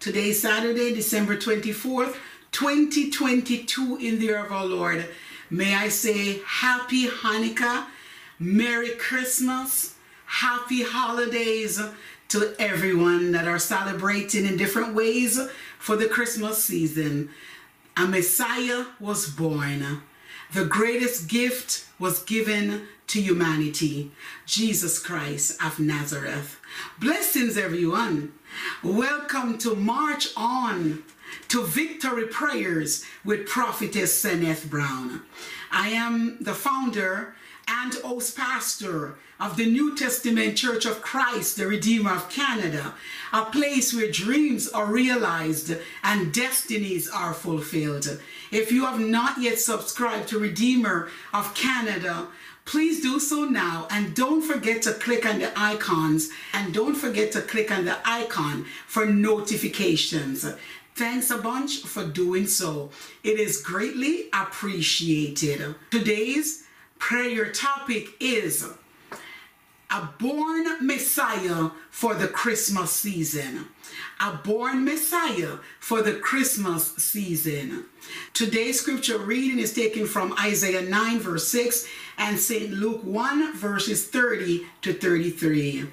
Today, Saturday, December 24th, 2022, in the year of our Lord. May I say Happy Hanukkah, Merry Christmas, Happy Holidays to everyone that are celebrating in different ways for the Christmas season. A Messiah was born. The greatest gift was given to humanity, Jesus Christ of Nazareth. Blessings, everyone. Welcome to March On to Victory Prayers with Prophetess Seneth Brown. I am the founder and host pastor of the New Testament Church of Christ, the Redeemer of Canada, a place where dreams are realized and destinies are fulfilled. If you have not yet subscribed to Redeemer of Canada, please do so now and don't forget to click on the icons and don't forget to click on the icon for notifications. Thanks a bunch for doing so. It is greatly appreciated. Today's prayer topic is a born Messiah for the Christmas season. A born Messiah for the Christmas season. Today's scripture reading is taken from Isaiah 9, verse 6, and St. Luke 1, verses 30 to 33.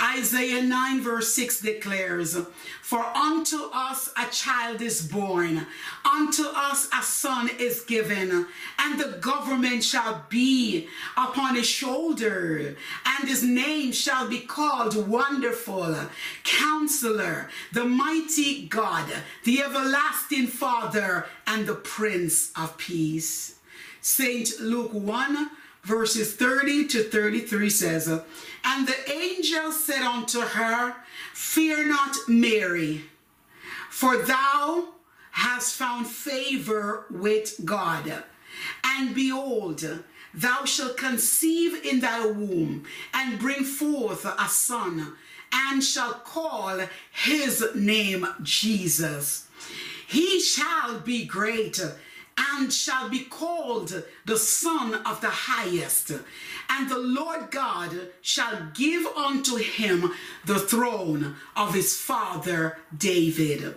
Isaiah 9, verse 6 declares, For unto us a child is born, unto us a son is given, and the government shall be upon his shoulder, and his name shall be called Wonderful, Counselor, the Mighty God, the Everlasting Father, and the Prince of Peace. St. Luke 1, verses 30 to 33 says, And the angel said unto her, Fear not, Mary, for thou hast found favor with God. And behold, thou shalt conceive in thy womb, and bring forth a son, and shall call his name Jesus. He shall be great and shall be called the Son of the Highest. And the Lord God shall give unto him the throne of his father David.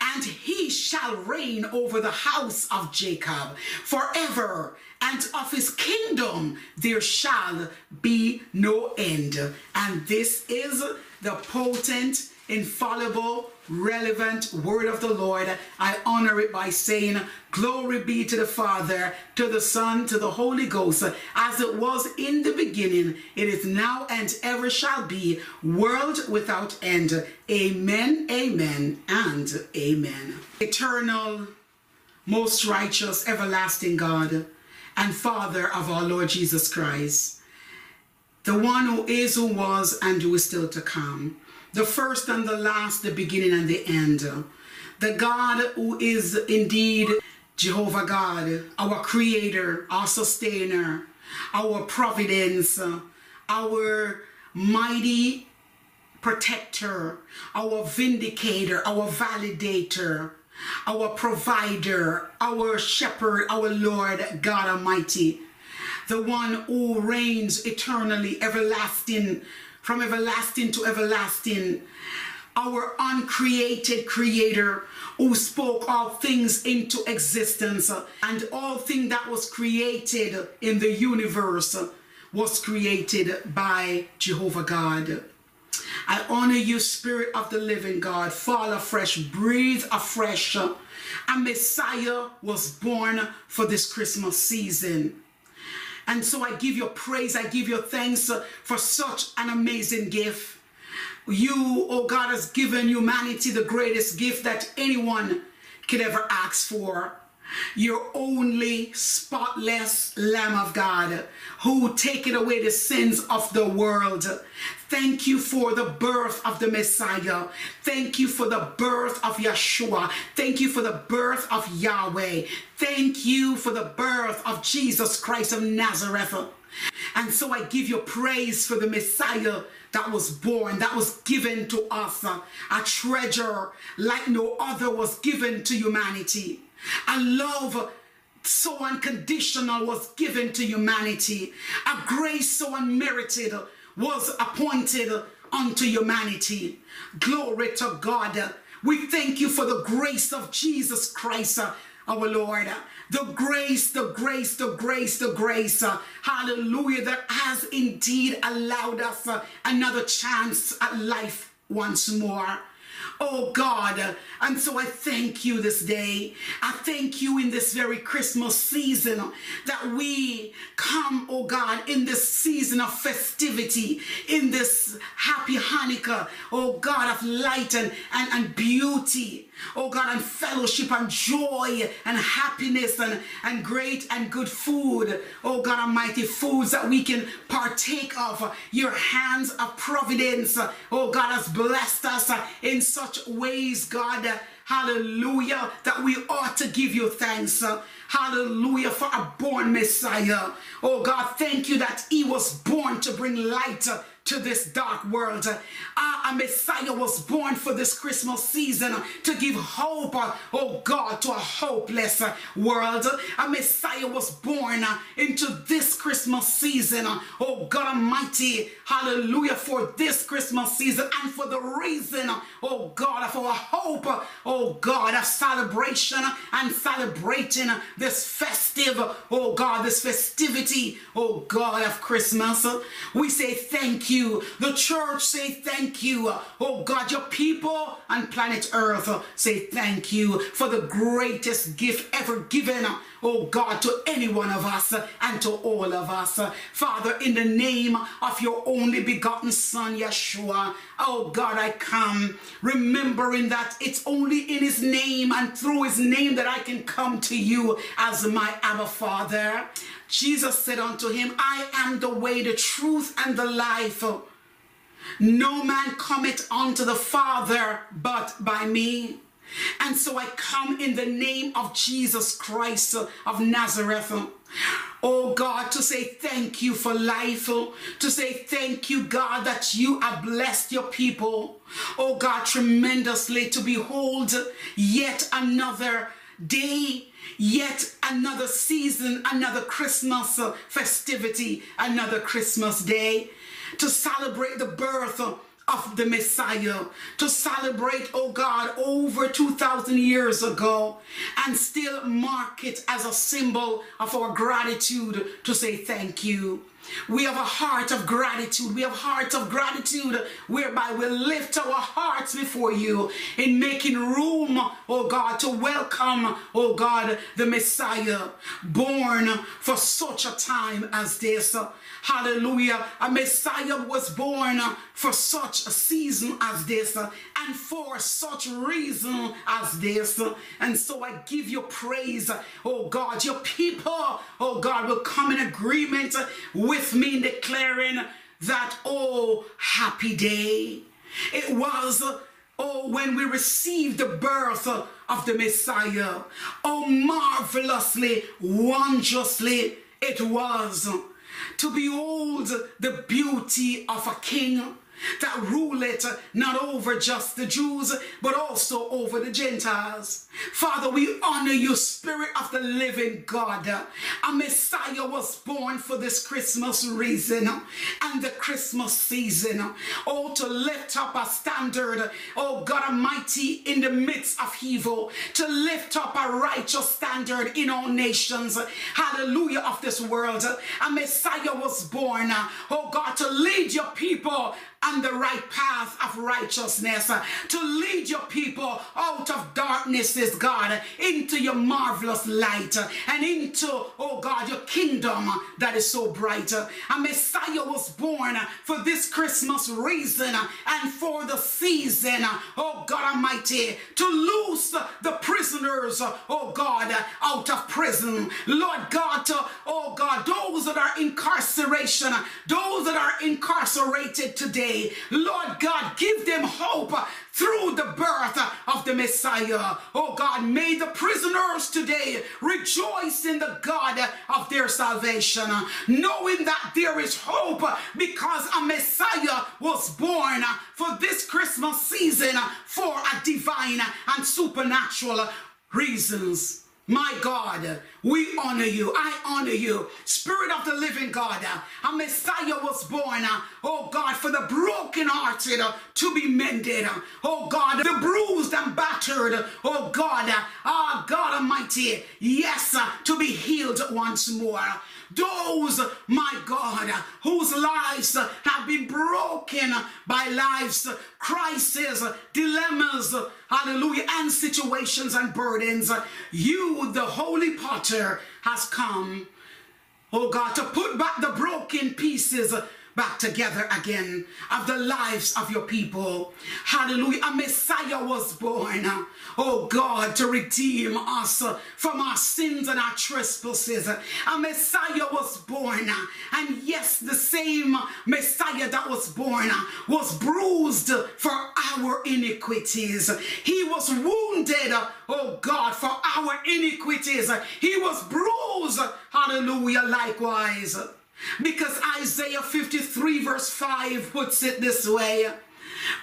And he shall reign over the house of Jacob forever, and of his kingdom there shall be no end. And this is the potent, infallible, relevant word of the Lord. I honor it by saying, Glory be to the Father, to the Son, to the Holy Ghost, as it was in the beginning, it is now and ever shall be, world without end. Amen, amen, and amen. Eternal, most righteous, everlasting God, and Father of our Lord Jesus Christ, the one who is, who was, and who is still to come the first and the last, the beginning and the end. The God who is indeed Jehovah God, our creator, our sustainer, our providence, our mighty protector, our vindicator, our validator, our provider, our shepherd, our Lord God Almighty, the one who reigns eternally, everlasting, from everlasting to everlasting. Our uncreated creator who spoke all things into existence and all thing that was created in the universe was created by Jehovah God. I honor you, Spirit of the living God. Fall afresh, breathe afresh. A Messiah was born for this Christmas season. And so I give you praise, I give you thanks uh, for such an amazing gift. You, oh God, has given humanity the greatest gift that anyone could ever ask for. Your only spotless Lamb of God who taken away the sins of the world. Thank you for the birth of the Messiah. Thank you for the birth of Yeshua. Thank you for the birth of Yahweh. Thank you for the birth of Jesus Christ of Nazareth. And so I give you praise for the Messiah that was born, that was given to us. A treasure like no other was given to humanity. A love so unconditional was given to humanity. A grace so unmerited was appointed unto humanity. Glory to God. We thank you for the grace of Jesus Christ, our Lord. The grace, the grace, the grace, the grace. hallelujah. That has indeed allowed us another chance at life once more. Oh God, and so I thank you this day. I thank you in this very Christmas season that we come, oh God, in this season of festivity, in this happy Hanukkah, oh God, of light and, and, and beauty oh God, and fellowship and joy and happiness and, and great and good food, oh God Almighty, foods that we can partake of. Your hands of providence, oh God, has blessed us in such ways, God. Hallelujah, that we ought to give you thanks. Hallelujah for a born Messiah. Oh God, thank you that he was born to bring light to this dark world. Uh, a Messiah was born for this Christmas season to give hope, uh, oh God, to a hopeless world. A Messiah was born uh, into this Christmas season, uh, oh God Almighty, hallelujah, for this Christmas season and for the reason, oh God, of our hope, oh God, of celebration and celebrating this festive, oh God, this festivity, oh God, of Christmas. We say thank you you. The church say thank you. Oh God, your people on planet Earth say thank you for the greatest gift ever given. Oh God, to any one of us and to all of us. Father, in the name of your only begotten Son, Yeshua, oh God, I come remembering that it's only in his name and through his name that I can come to you as my Abba Father. Jesus said unto him, I am the way, the truth, and the life. No man cometh unto the Father but by me. And so I come in the name of Jesus Christ of Nazareth. Oh God, to say thank you for life, to say thank you, God, that you have blessed your people. Oh God, tremendously to behold yet another day Yet another season, another Christmas festivity, another Christmas day. To celebrate the birth of the Messiah, to celebrate, oh God, over 2,000 years ago, and still mark it as a symbol of our gratitude to say thank you. We have a heart of gratitude. We have hearts of gratitude whereby we lift our hearts before you in making room, oh God, to welcome, oh God, the Messiah born for such a time as this. Hallelujah. A Messiah was born uh, for such a season as this uh, and for such reason as this. Uh, and so I give you praise, oh God. Your people, oh God, will come in agreement with me in declaring that, oh, happy day. It was Oh, when we received the birth of the Messiah, oh, marvelously, wondrously it was to behold the beauty of a king that ruleth not over just the Jews, but also over the Gentiles. Father, we honor you, Spirit of the living God. A Messiah was born for this Christmas reason and the Christmas season. Oh, to lift up a standard, oh God Almighty, in the midst of evil, to lift up a righteous standard in all nations. Hallelujah of this world. A Messiah was born, oh God, to lead your people on the right path of righteousness, uh, to lead your people out of darknesses, God, into your marvelous light uh, and into, oh God, your kingdom that is so bright. Uh, a Messiah was born uh, for this Christmas reason uh, and for the season, oh God Almighty, to loose the prisoners, oh God, out of prison. Lord God, to, oh God, those that are incarceration, those that are incarcerated today, Lord God, give them hope through the birth of the Messiah. Oh God, may the prisoners today rejoice in the God of their salvation, knowing that there is hope because a Messiah was born for this Christmas season for a divine and supernatural reasons. My God, we honor you. I honor you. Spirit of the living God, a Messiah was born, oh God, for the brokenhearted to be mended. Oh God, the bruised and battered, oh God, ah God Almighty, yes, to be healed once more. Those, my God, whose lives have been broken by life's crises, dilemmas, hallelujah, and situations and burdens. You, the Holy Potter, has come, oh God, to put back the broken pieces back together again of the lives of your people. Hallelujah. A Messiah was born, oh God, to redeem us from our sins and our trespasses. A Messiah was born. And yes, the same Messiah that was born was bruised for our iniquities. He was wounded, oh God, for our iniquities. He was bruised, hallelujah, likewise because Isaiah 53, verse 5 puts it this way.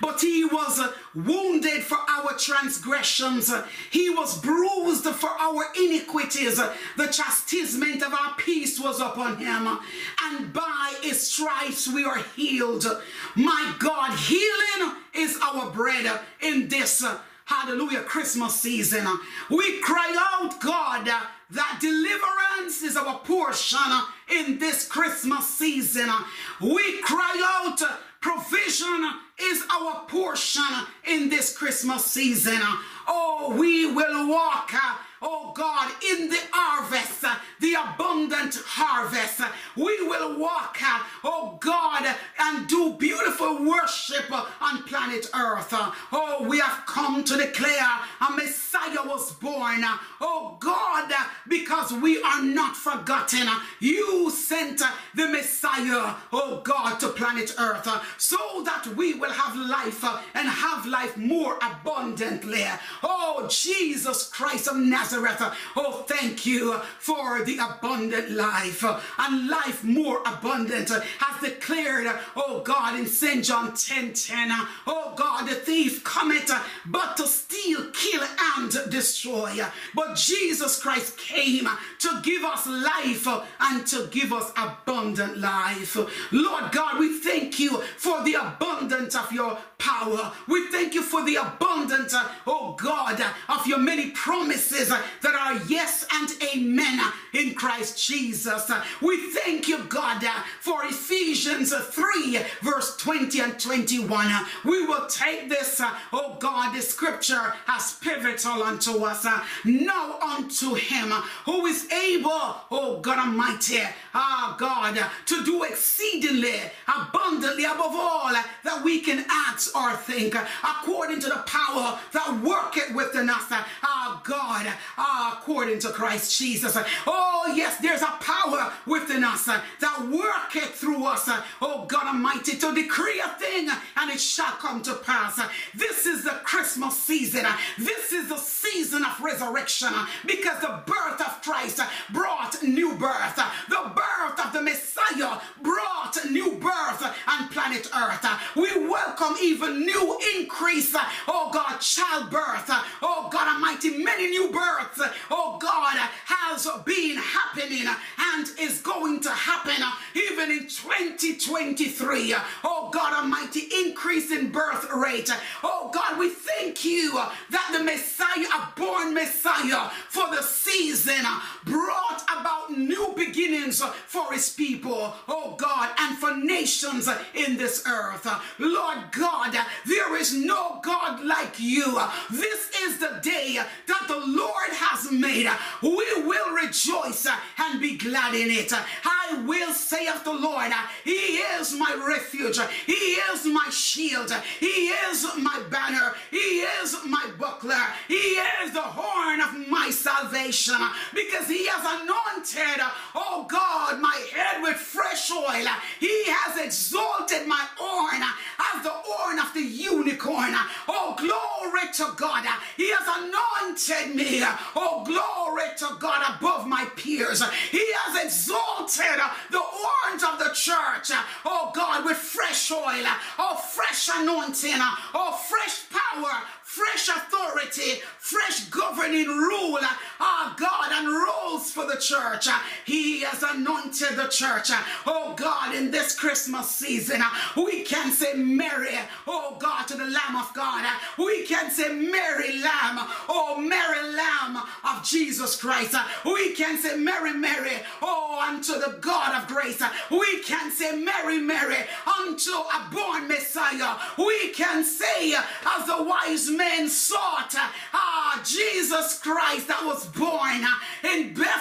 But he was uh, wounded for our transgressions, he was bruised for our iniquities. The chastisement of our peace was upon him, and by his stripes we are healed. My God, healing is our bread in this uh, hallelujah Christmas season. We cry out, God that deliverance is our portion in this Christmas season. We cry out, provision is our portion in this Christmas season. Oh, we will walk oh God, in the harvest, the abundant harvest. We will walk, oh God, and do beautiful worship on planet Earth. Oh, we have come to declare a Messiah was born. Oh God, because we are not forgotten. You sent the Messiah, oh God, to planet Earth so that we will have life and have life more abundantly. Oh, Jesus Christ of Nazareth. Oh, thank you for the abundant life and life more abundant has declared, oh God, in St. John 10 10. Oh God, the thief cometh but to steal, kill, and destroy. But Jesus Christ came to give us life and to give us abundant life. Lord God, we thank you for the abundance of your power. We thank you for the abundance, oh God, of your many promises that are yes and amen in Christ Jesus. We thank you, God, for Ephesians 3, verse 20 and 21. We will take this, uh, oh God, the scripture as pivotal unto us. Uh, now unto him who is able, oh God Almighty, ah God, to do exceedingly abundantly above all that we can ask or think, according to the power that worketh within us, ah God, according to Christ Jesus. Oh, yes, there's a power within us that worketh through us, oh God Almighty, to decree a thing and it shall come to pass. This is the Christmas season. This is the season of resurrection because the birth of Christ brought new birth. The birth of the Messiah brought new birth on planet Earth. We welcome even new increase, oh God, childbirth, oh God Almighty, many new births, oh God, has been happening and is going to happen even in 2023. Oh God Almighty, increase in birth rate. Oh God, we thank you that the Messiah, a born Messiah for the season, brought about new beginnings for his people, oh God, and for nations in this earth. Lord God, there is no God like you. This is the day that the Lord has made. We will rejoice and be glad in it. I will say of the Lord, He is my refuge, He is my shield, He is my banner, He is my buckler, He is the horn of my salvation because He has anointed, oh God, my head with fresh oil. He has exalted my horn as the horn of the unicorn. Oh, glory to God. He has anointed me. Oh, glory to God above my peers. He has exalted the horns of the church. Oh, God, with fresh oil. Oh, fresh anointing. Oh, fresh power fresh authority, fresh governing rule, oh God, and for the church. Uh, he has anointed the church. Uh, oh God, in this Christmas season, uh, we can say Mary, oh God, to the Lamb of God. We can say Mary Lamb, oh Mary Lamb of Jesus Christ. We can say Mary, Mary, oh unto the God of grace. We can say Mary, Mary, unto a born Messiah. We can say, as the wise men sought, ah, Jesus Christ that was born in Bethlehem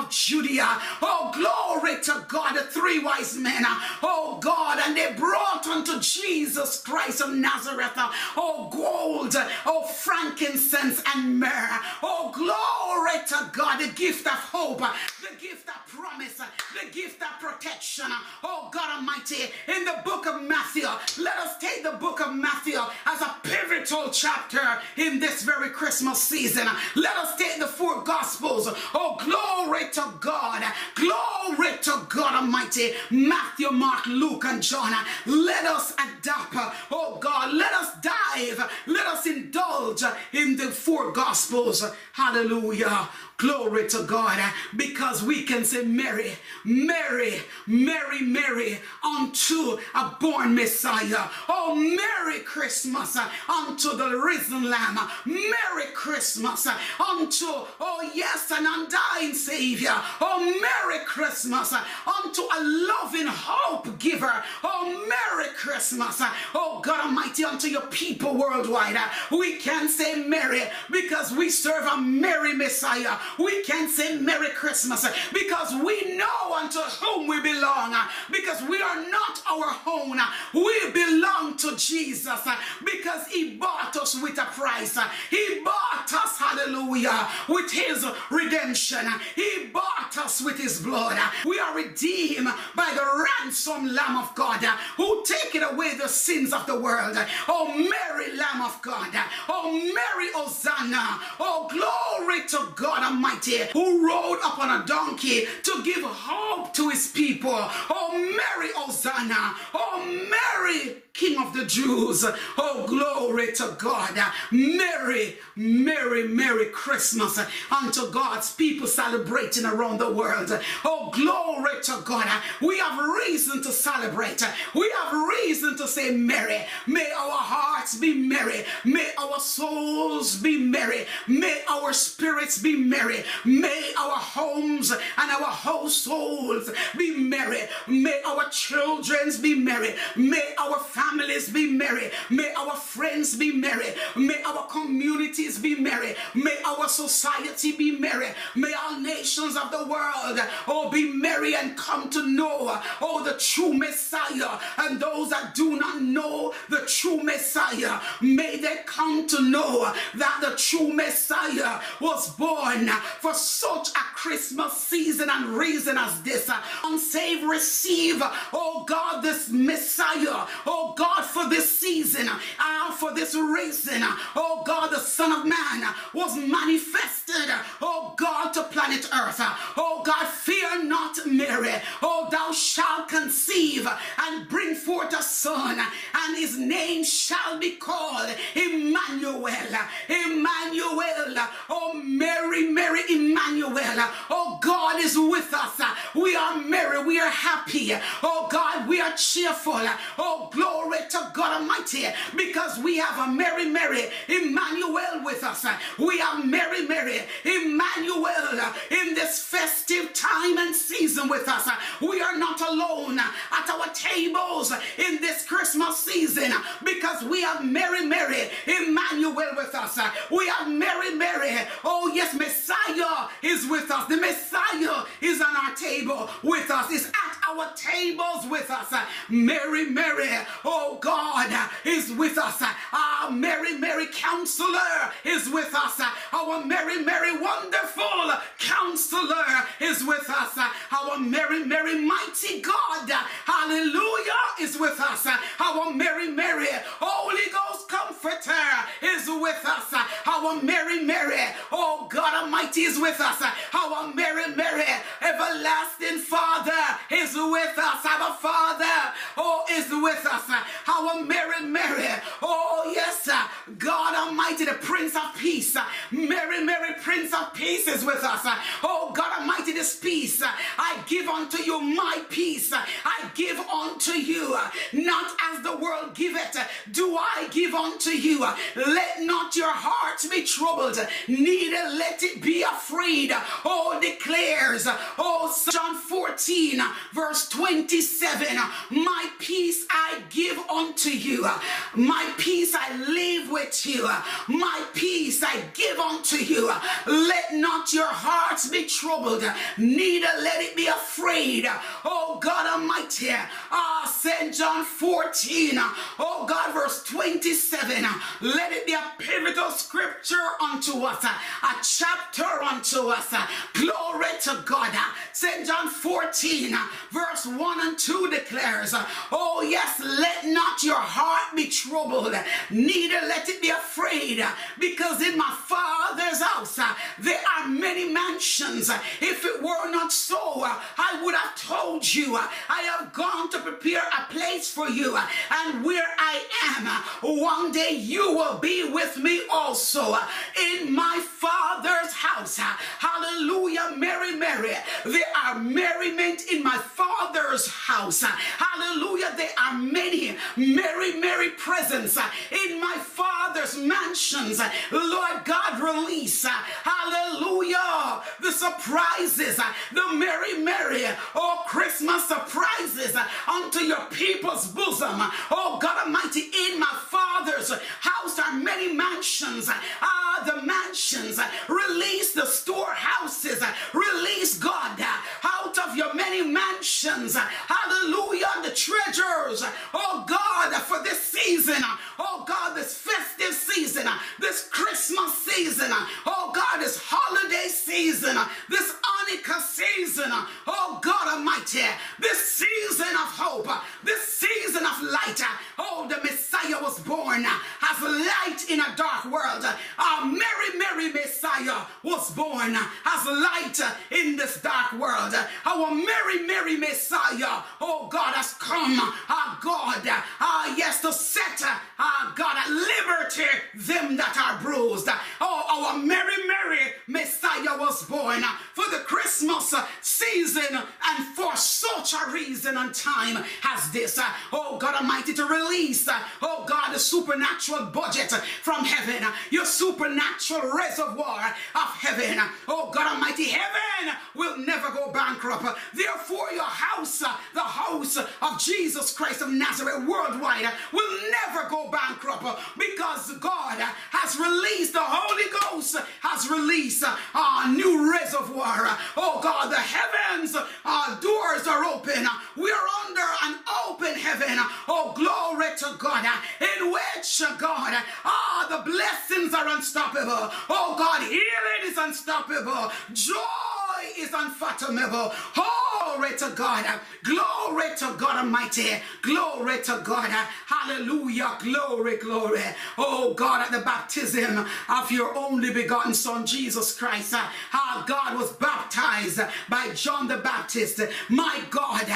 of Judea. Oh, glory to God, the three wise men. Oh, God, and they brought unto Jesus Christ of Nazareth, oh, gold, oh, frankincense and myrrh. Oh, glory to God, the gift of hope, the gift of promise, the gift of protection. Oh, God Almighty, in the book of Matthew, let us take the book of Matthew as a pivotal chapter in this very Christmas season. Let us take the four gospels. Oh, glory to God. Glory to God Almighty. Matthew, Mark, Luke, and John. Let us adopt. Oh, God. Let us dive. Let us indulge in the four gospels. Hallelujah. Glory to God. Eh? Because we can say, Mary, Mary, Mary, Mary, unto a born Messiah. Oh, Merry Christmas eh? unto the risen Lamb. Merry Christmas eh? unto, oh, yes, an undying Savior. Oh, Merry Christmas unto a loving hope giver. Oh, Merry Christmas. Oh, God Almighty, unto your people worldwide. We can say Mary because we serve a Merry Messiah we can say Merry Christmas eh, because we know unto whom we belong eh, because we are not our own. Eh, we belong to Jesus because he bought us with a price. He bought us, hallelujah, with his redemption. He bought us with his blood. We are redeemed by the ransom Lamb of God who taken away the sins of the world. Oh, Mary, Lamb of God. Oh, Mary, Hosanna. Oh, glory to God Almighty who rode upon a donkey to give hope to his people. Oh, Mary, Hosanna. Oh, Mary, King of the Jews. Oh, glory to God. Merry, merry, merry Christmas unto God's people celebrating around the world. Oh, glory to God. We have reason to celebrate. We have reason to say merry. May our hearts be merry. May our souls be merry. May our spirits be merry. May our homes and our households be merry. May our children be merry. May our families be merry. May our friends be merry. May our communities be merry. May our society be merry. May all nations of the world oh be merry and come to know oh the true Messiah. And those that do not know the true Messiah, may they come to know that the true Messiah was born for such a Christmas season and reason as this. Unsaved receive, oh God, this Messiah. Oh Oh God, for this season, uh, for this reason, uh, oh God, the Son of Man was manifested, uh, oh God, to planet Earth. Uh, oh God, fear not, Mary. Oh, thou shalt conceive and bring forth a son, and his name shall be called Emmanuel. Emmanuel. Oh, Mary, Mary, Emmanuel. Oh, God is with us. We are merry. We are happy. Oh, God, we are cheerful. Oh, glory to God Almighty because we have a Mary, Mary, Emmanuel with us. We are Mary, Mary, Emmanuel in this festive time and season with us. We are not alone at our tables in this Christmas season because we have Mary, Mary, Emmanuel with us. We have Mary, Mary. Oh, yes, Messiah is with us. The Messiah is on our table with us, at our tables with us. Mary, Mary, oh God, is with us. Our Mary, Mary counselor is with us. Our Mary, Mary wonderful counselor is with us. Our Mary, Mary mighty God, hallelujah, is with us. Our Mary, Mary Holy Ghost comforter is with us. Our Mary, Mary, oh God Almighty is with us. Our Mary, Mary, everlasting Father is with us. Our Father, oh, is with us. Our Mary, Mary, oh, yes, God Almighty, the Prince of Peace. Mary, Mary, Prince of Peace is with us. Oh God Almighty, this peace I give unto you, my peace I give unto you. Not as the world giveth, do I give unto you. Let not your hearts be troubled, neither let it be afraid. Oh, declares, oh, John 14, verse 27, my peace I give unto you, my peace I leave with you, my peace I give unto you. Let not your hearts be troubled, neither let it be afraid. Oh, God Almighty, ah, St. John 14, oh, God, verse 27, let it be a pivotal scripture unto us, a chapter unto us. Glory to God. St. John 14, verse 1 and 2 declares, Oh, yes, let not your heart be troubled, neither let it be afraid, because in my Father's house uh, there are many mansions. If it were not so, uh, I would have told you, uh, I have gone to prepare a place for you, and where I am, one day you will be with me also in my Father's house. Hallelujah, Mary, Mary. There are merriment in my Father's house. Hallelujah, there are many merry, merry presents in my Father's mansions. Lord God, release. Hallelujah, the surprises, the merry, merry, oh, Christmas surprises unto your people's bosom. Oh, God Almighty, in my Father's house are many mansions. Ah, the mansions. Release the storehouses. Release God out of your many mansions. Hallelujah. The treasures. Oh God, for this season. Oh God, this festive season. This Christmas season. Oh God, this holiday season. This Hanukkah season. Oh God Almighty. This season of hope. This season of light. Oh, the Messiah was born as light in a dark world. Our merry, Mary Messiah was born as light in this dark world. Our Mary, Mary Messiah, oh God, has come, our God, ah, yes, to set, our God, at liberty them that are bruised. Oh, our Mary, Mary Messiah was born for the Christmas season and for such a reason and time as this. Oh, God Almighty, to release, oh God, the supernatural budget from heaven, your supernatural reservoir of heaven. Oh God Almighty, heaven will never go bankrupt. Therefore, your house, uh, the house of Jesus Christ of Nazareth worldwide, uh, will never go bankrupt uh, because God has released, the Holy Ghost has released a new reservoir. Oh God, the heavens uh, doors are open. We are under an open heaven. Oh, glory to God, in which God, ah, the blessings are unstoppable. Oh God, healing is unstoppable. Joy is unfathomable. Glory to God. Glory to God Almighty. Glory to God. Hallelujah. Glory, glory. Oh God, at the baptism of your only begotten Son, Jesus Christ, how God was baptized by John the Baptist. My God,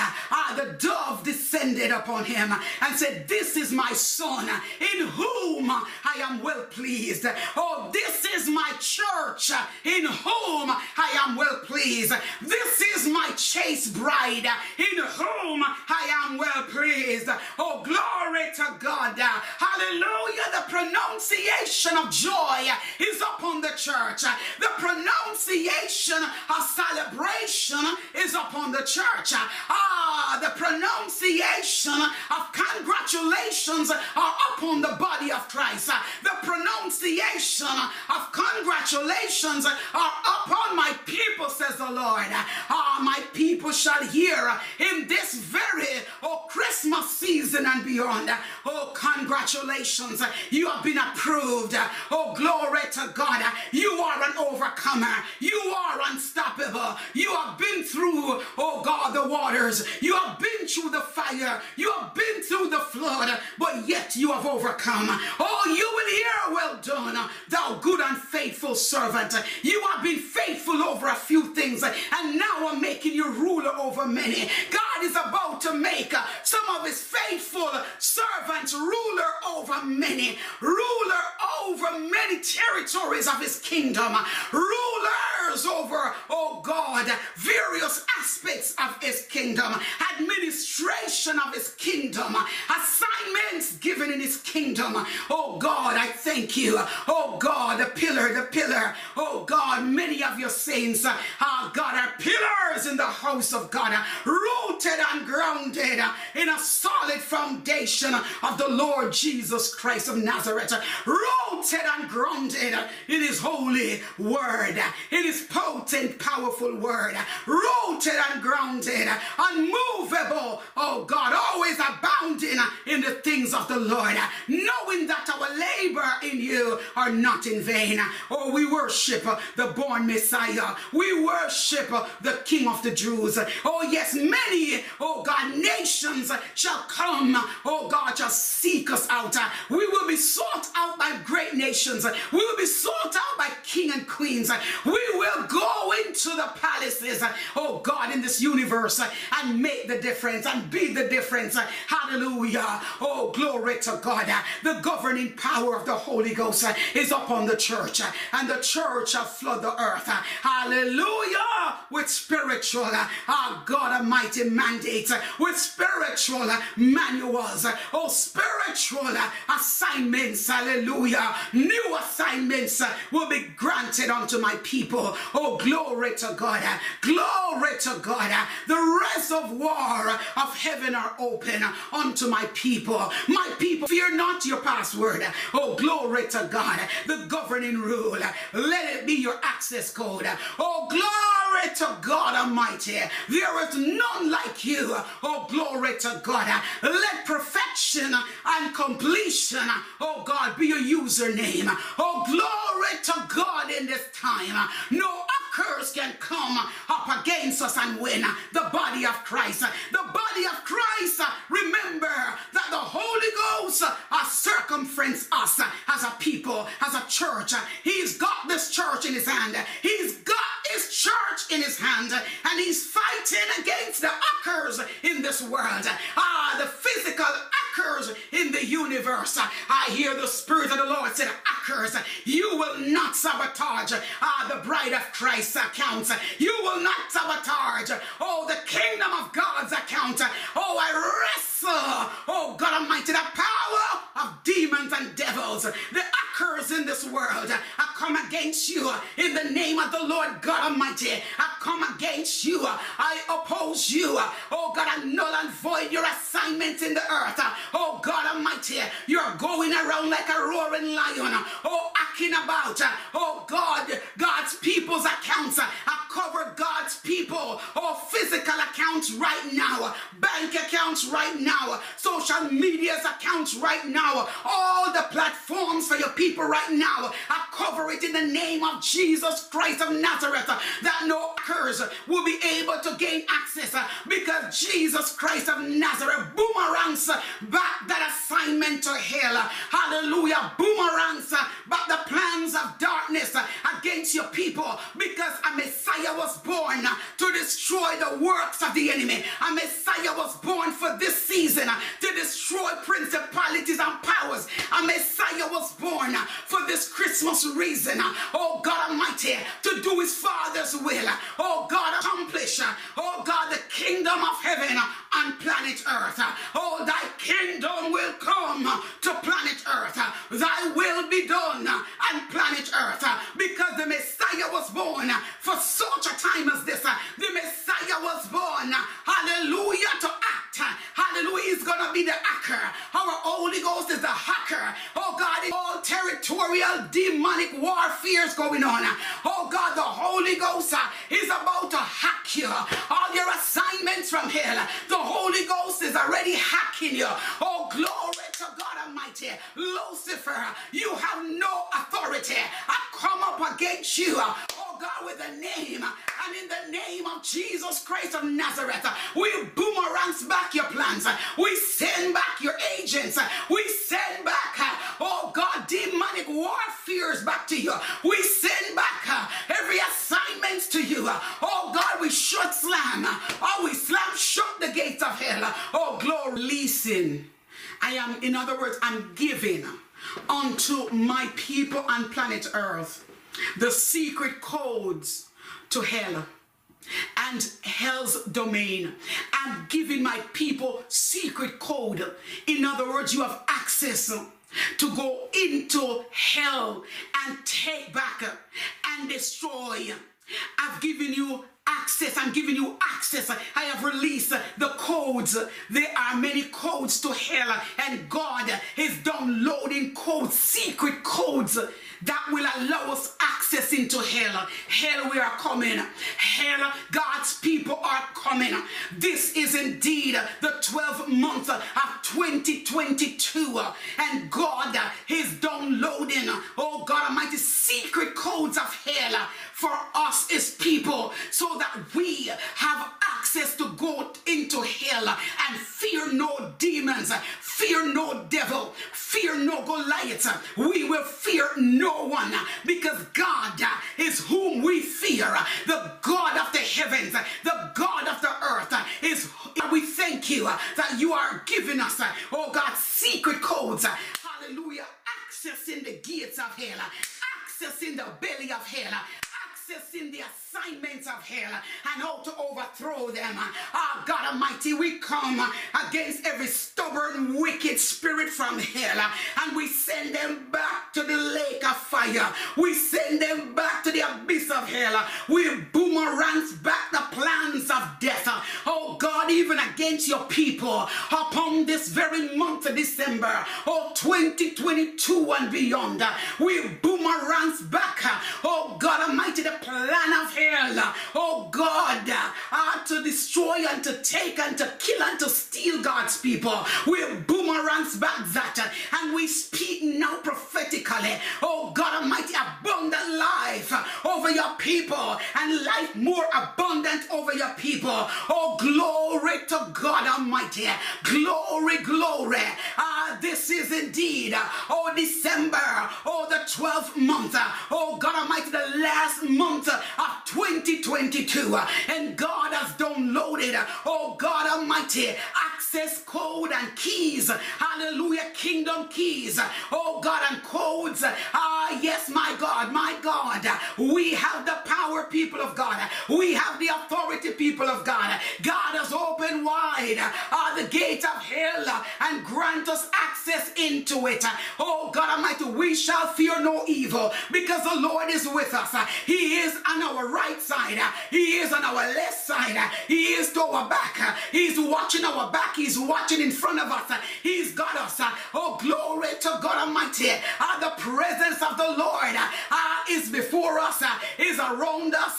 the dove descended upon him and said, This is my Son in whom I am well pleased. Oh, this is my church in whom I am well pleased. This is my chaste bride in whom I am well pleased. Oh, glory to God. Hallelujah. The pronunciation of joy is upon the church. The pronunciation of celebration is upon the church. Ah, the pronunciation of congratulations are upon the body of Christ. The pronunciation of congratulations are upon my people, says the Lord. Ah, my people shall hear in this very oh Christmas season and beyond. Oh, congratulations. You have been approved. Oh, glory to God. You are an overcomer. You are unstoppable. You have been through, oh God, the waters. You have been through the fire. You have been through the flood, but yet you have overcome. Oh, you will hear, well done, thou good and faithful servant. You have been faithful over a few things, and now I'm making you ruler over many. God is about to make some of his faithful servants ruler over many, ruler over many territories of his kingdom, rulers over, oh God, various aspects of his kingdom, administration of his kingdom, assignments given in his kingdom. Oh God, I thank you. Oh God, the pillar, the pillar. Oh God, many of your saints, God, are pillars in the house of God, uh, rooted and grounded uh, in a solid foundation of the Lord Jesus Christ of Nazareth, uh, rooted and grounded in his holy word, in his potent, powerful word, rooted and grounded, unmovable, oh God, always abounding in the things of the Lord, knowing that our labor in you are not in vain. Oh, we worship the born Messiah. We worship the King of the Jews. Oh, yes, many, oh God, nations shall come, oh God, shall seek us out. We will be sought out by great nations. We will be sought out by king and queens. We will go into the palaces, uh, oh God, in this universe uh, and make the difference and be the difference. Uh, hallelujah. Oh, glory to God. The governing power of the Holy Ghost is upon the church, and the church shall flood the earth. Hallelujah. With spiritual, oh God Almighty mandates, with spiritual manuals, oh spiritual assignments. Hallelujah. New assignments will be granted unto my people. Oh, glory to God. Glory to God. The reservoir of heaven are open unto my people. My people, fear not your password. Oh, glory to God. The governing rule. Let it be your access code. Oh, glory to God Almighty. There is none like you. Oh, glory to God. Let perfection and completion, oh God, be your username. Oh, glory to God in this time. No curse can come up against us and win the body of Christ. The body of Christ, remember that the Holy Ghost has circumferenced us as a people, as a church. He's got this church in his hand. He's got his church in his hand and he's fighting against the occurs in this world. Ah, the physical occurs in the universe. I hear the Spirit of the Lord say, occurs. You will not sabotage ah, the bride of Christ's accounts. You will not sabotage, oh, the kingdom of God's account. Oh, I wrestle, oh, God Almighty, the power of demons and devils. The occurs in this world. I come against you in the name of the Lord God Almighty. I come against you. I oppose you. Oh God, I null and void like a roaring lion. Oh, acting about. Oh God, God's people's accounts. I cover God's people. Oh, physical accounts right now. Bank accounts right now. Social media's accounts right now. All the platforms for your people right now. I cover it in the name of Jesus Christ of Nazareth. Uh, that no curse will be able to gain access uh, because Jesus Christ of Nazareth boomerangs uh, back that assignment to hell. Hallelujah. Boomerangs back the plans of darkness against your people because a Messiah was born to destroy the works of the enemy. A Messiah was born for this season to destroy principalities and powers. A Messiah was born for this Christmas reason. Oh God Almighty, to do his Father's will. Oh God, accomplish. Oh God, the kingdom of heaven on planet earth. Oh, thy kingdom will come to planet earth. Thy will be done on planet earth because the Messiah was born for such a time as this. The Messiah was born, hallelujah, to act. Hallelujah, he's going to be the hacker. Our Holy Ghost is the hacker. Oh God, all territorial demonic warfare is going on. Oh God, the Holy Ghost uh, is about to hack you. All your assignments from hell, the Holy Ghost is already hacking you. Oh, glory to God Almighty. Lucifer, you have no authority. I come up against you. Uh, oh God, with the name and in the name of Jesus Christ of Nazareth, we boomerangs back your plans. We send back your agents. We send back, uh, oh God, demonic warfares back back to you. We send back uh, every assignment to you. Oh God, we shut slam. Oh, we slam shut the gates of hell. Oh, glory. Listen, I am, in other words, I'm giving unto my people and planet Earth the secret codes to hell and hell's domain. I'm giving my people secret code. In other words, you have access to go into hell and take back and destroy. I've given you access. I'm giving you access. I have released the codes. There are many codes to hell, and God is downloading codes, secret codes that will allow us access into hell. Hell, we are coming. Hell, God's people are coming. This is indeed the 12th month of 2022, and God is downloading, oh God Almighty, secret codes of hell for us as people so that we have access to go into hell and fear no demons, fear no devil, fear no Goliath. We will fear no one because God is whom we fear. The God of the heavens, the God of the earth is. We thank you that you are giving us, oh God, secret codes. Hallelujah. Access in the gates of hell, access in the belly of hell, access in the assignments of hell and how to overthrow them. Ah, God Almighty, we come against every stubborn, wicked spirit from hell and we send them back to the lake of fire. We send them back to the abyss of hell. We boomerangs back the plans of death. Oh God, even against your people upon this very month of December, oh 2022 and beyond, we boomerangs back. Oh God Almighty, the plan of hell oh God, uh, to destroy and to take and to kill and to steal God's people. We boomerangs back that and we speak now prophetically, oh God Almighty, abundant life over your people and life more abundant over your people. Oh, glory to God Almighty. Glory, glory. Ah, this is indeed, oh, December, oh, the 12th month, oh God Almighty, the last month of 2022. And God has downloaded, oh God Almighty, access code and keys. Hallelujah. Kingdom keys. Oh God, and codes. Ah, yes, my God, my God. We have the power, people of God. We have the authority, people of God. God has opened wide uh, the gate of hell and grant us access into it. Oh God Almighty, we shall fear no evil because the Lord is with us. He is on our right side. He is on our left side. He is to our back. He's watching our back. He's watching in front of us. He's got us. Oh, glory to God Almighty. Uh, the presence of the Lord uh, is before us, uh, is around us.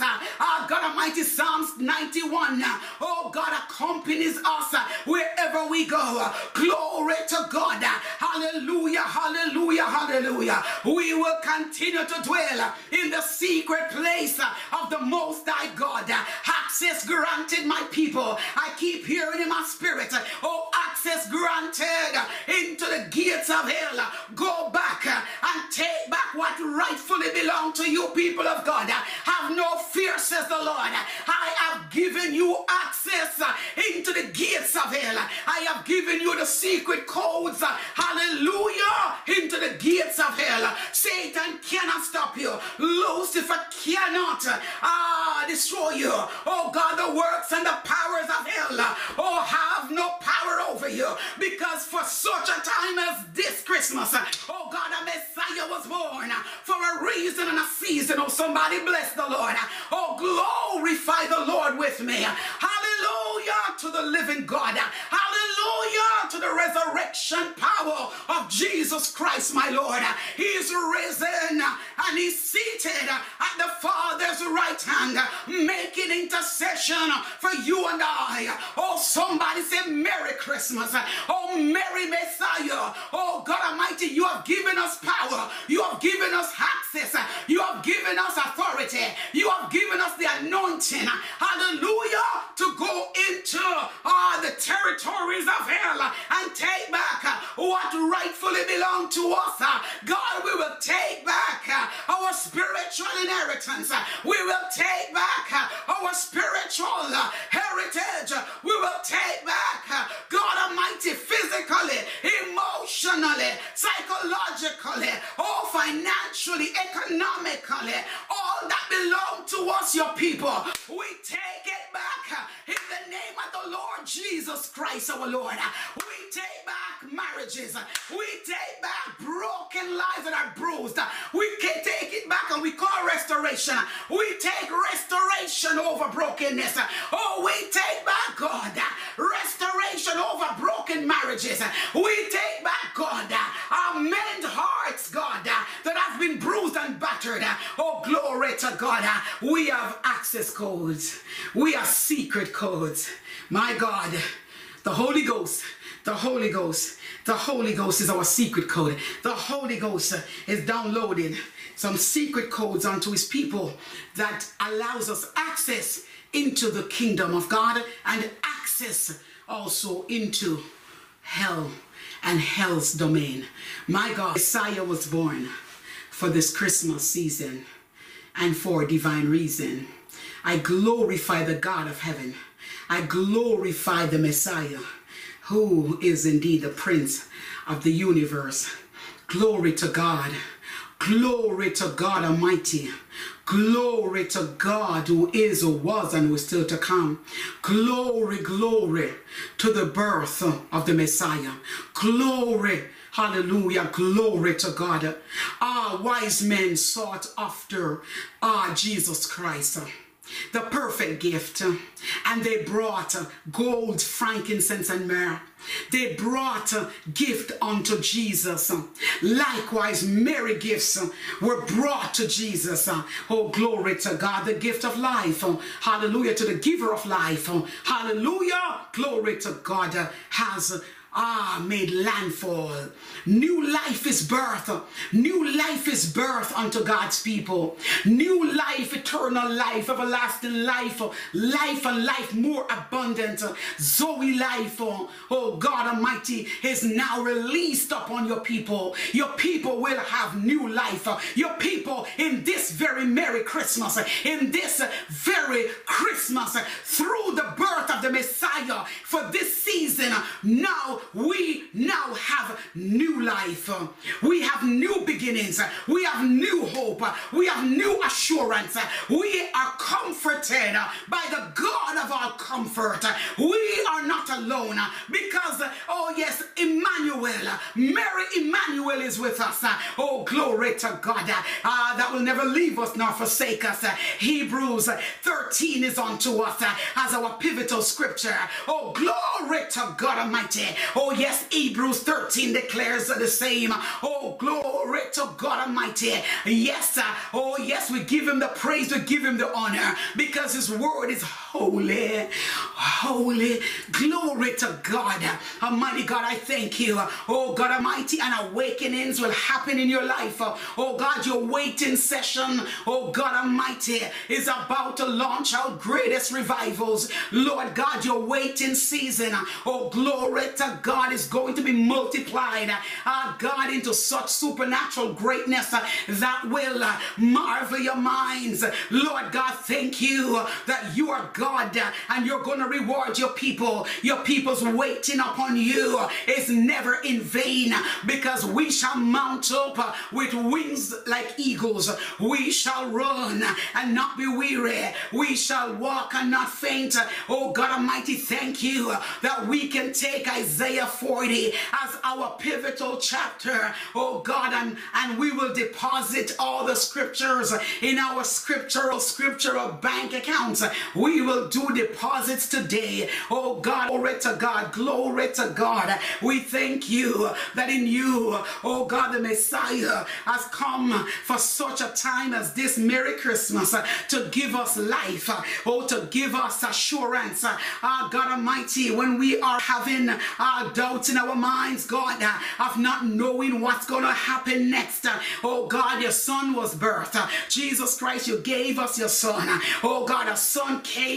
God Almighty, Psalms 91. Oh, God accompanies us wherever we go. Glory to God. Hallelujah, hallelujah, hallelujah. We will continue to dwell in the secret place of the Most High God. Access granted, my people. I keep hearing in my spirit. Oh, access granted into the gates of hell. Go back and take back what rightfully belongs to you, people of God. Have no fear, says the Lord. I have given you access into the gates of hell. I have given you the secret codes. Hallelujah. Into the gates of hell. Satan cannot stop you. Lucifer cannot ah, destroy you. Oh God, the works and the powers of hell, oh, have no power over you because for such a time as this Christmas, oh God, a Messiah was born for a reason and a season. Oh, somebody bless the Lord. Oh, glorify the Lord with me. Hallelujah to the living God. Hallelujah to the resurrection power of Jesus Christ, my Lord. He's risen and he's seated at the Father's right hand, making intercession for you and I. Oh, somebody say Merry Christmas. Oh, Merry Messiah. Oh, God Almighty, you have given us power. You have given us access. You have given us authority. You have given us the anointing. Hallelujah. To go into uh, the territories of hell and take back what rightfully belongs to us. God, we will take back our spiritual inheritance. We will take back our spiritual heritage. We will take back, God Almighty, physically, emotionally psychologically, oh, financially, economically, all that belong to us, your people, we take it back in the name of the Lord Jesus Christ, our Lord. We take back marriages. We take back broken lives that are bruised. We can take it back and we call restoration. We take restoration over brokenness. Oh, we take back, God, restoration over broken marriages. We take back, God, our mend hearts, God, that have been bruised and battered. Oh, glory to God. We have access codes. We have secret codes. My God, the Holy Ghost, the Holy Ghost, the Holy Ghost is our secret code. The Holy Ghost is downloading some secret codes onto his people that allows us access into the kingdom of God and access also into hell and hell's domain. My God, Messiah was born for this Christmas season and for a divine reason. I glorify the God of heaven. I glorify the Messiah, who is indeed the Prince of the universe. Glory to God. Glory to God Almighty. Glory to God who is, who was, and who is still to come. Glory, glory to the birth of the Messiah. Glory, hallelujah, glory to God. Ah, wise men sought after ah, Jesus Christ the perfect gift. And they brought gold, frankincense, and myrrh. They brought a gift unto Jesus. Likewise, merry gifts were brought to Jesus. Oh, glory to God, the gift of life. Hallelujah to the giver of life. Hallelujah. Glory to God has ah, made landfall. New life is birth. New life is birth unto God's people. New life, eternal life, everlasting life, life and life more abundant. Zoe life, oh God Almighty, is now released upon your people. Your people will have new life. Your people in this very Merry Christmas, in this very Christmas, through the birth of the Messiah for this season, now we now have new life. We have new beginnings. We have new hope. We have new assurance. We are comforted by the God of our comfort. We are not alone because, oh yes, Emmanuel, Merry Emmanuel is with us. Oh, glory to God. Uh, that will never leave us nor forsake us. Hebrews 13 is unto us as our pivotal scripture. Oh, glory to God Almighty. Oh, yes, Hebrews 13 declares the same. Oh, glory to God Almighty. Yes, oh, yes, we give him the praise, we give him the honor because his word is holy. Holy. Glory to God. Almighty God, I thank you. Oh, God Almighty, and awakenings will happen in your life. Oh, God, your waiting session, oh, God Almighty, is about to launch our greatest revivals. Lord God, your waiting season, oh, glory to God, is going to be multiplied, uh, God, into such supernatural greatness that will marvel your minds. Lord God, thank you that you are God uh, and you're going to reward your people. Your people's waiting upon you is never in vain because we shall mount up with wings like eagles. We shall run and not be weary. We shall walk and not faint. Oh God Almighty, thank you that we can take Isaiah 40 as our pivotal chapter, oh God, and, and we will deposit all the scriptures in our scriptural, scriptural bank accounts. We will do deposits today. Oh God, glory to God, glory to God. We thank you that in you, oh God, the Messiah has come for such a time as this Merry Christmas to give us life, oh, to give us assurance. Ah, God Almighty, when we are having uh, doubts in our minds, God, of not knowing what's going to happen next. Oh God, your son was birthed. Jesus Christ, you gave us your son. Oh God, a son came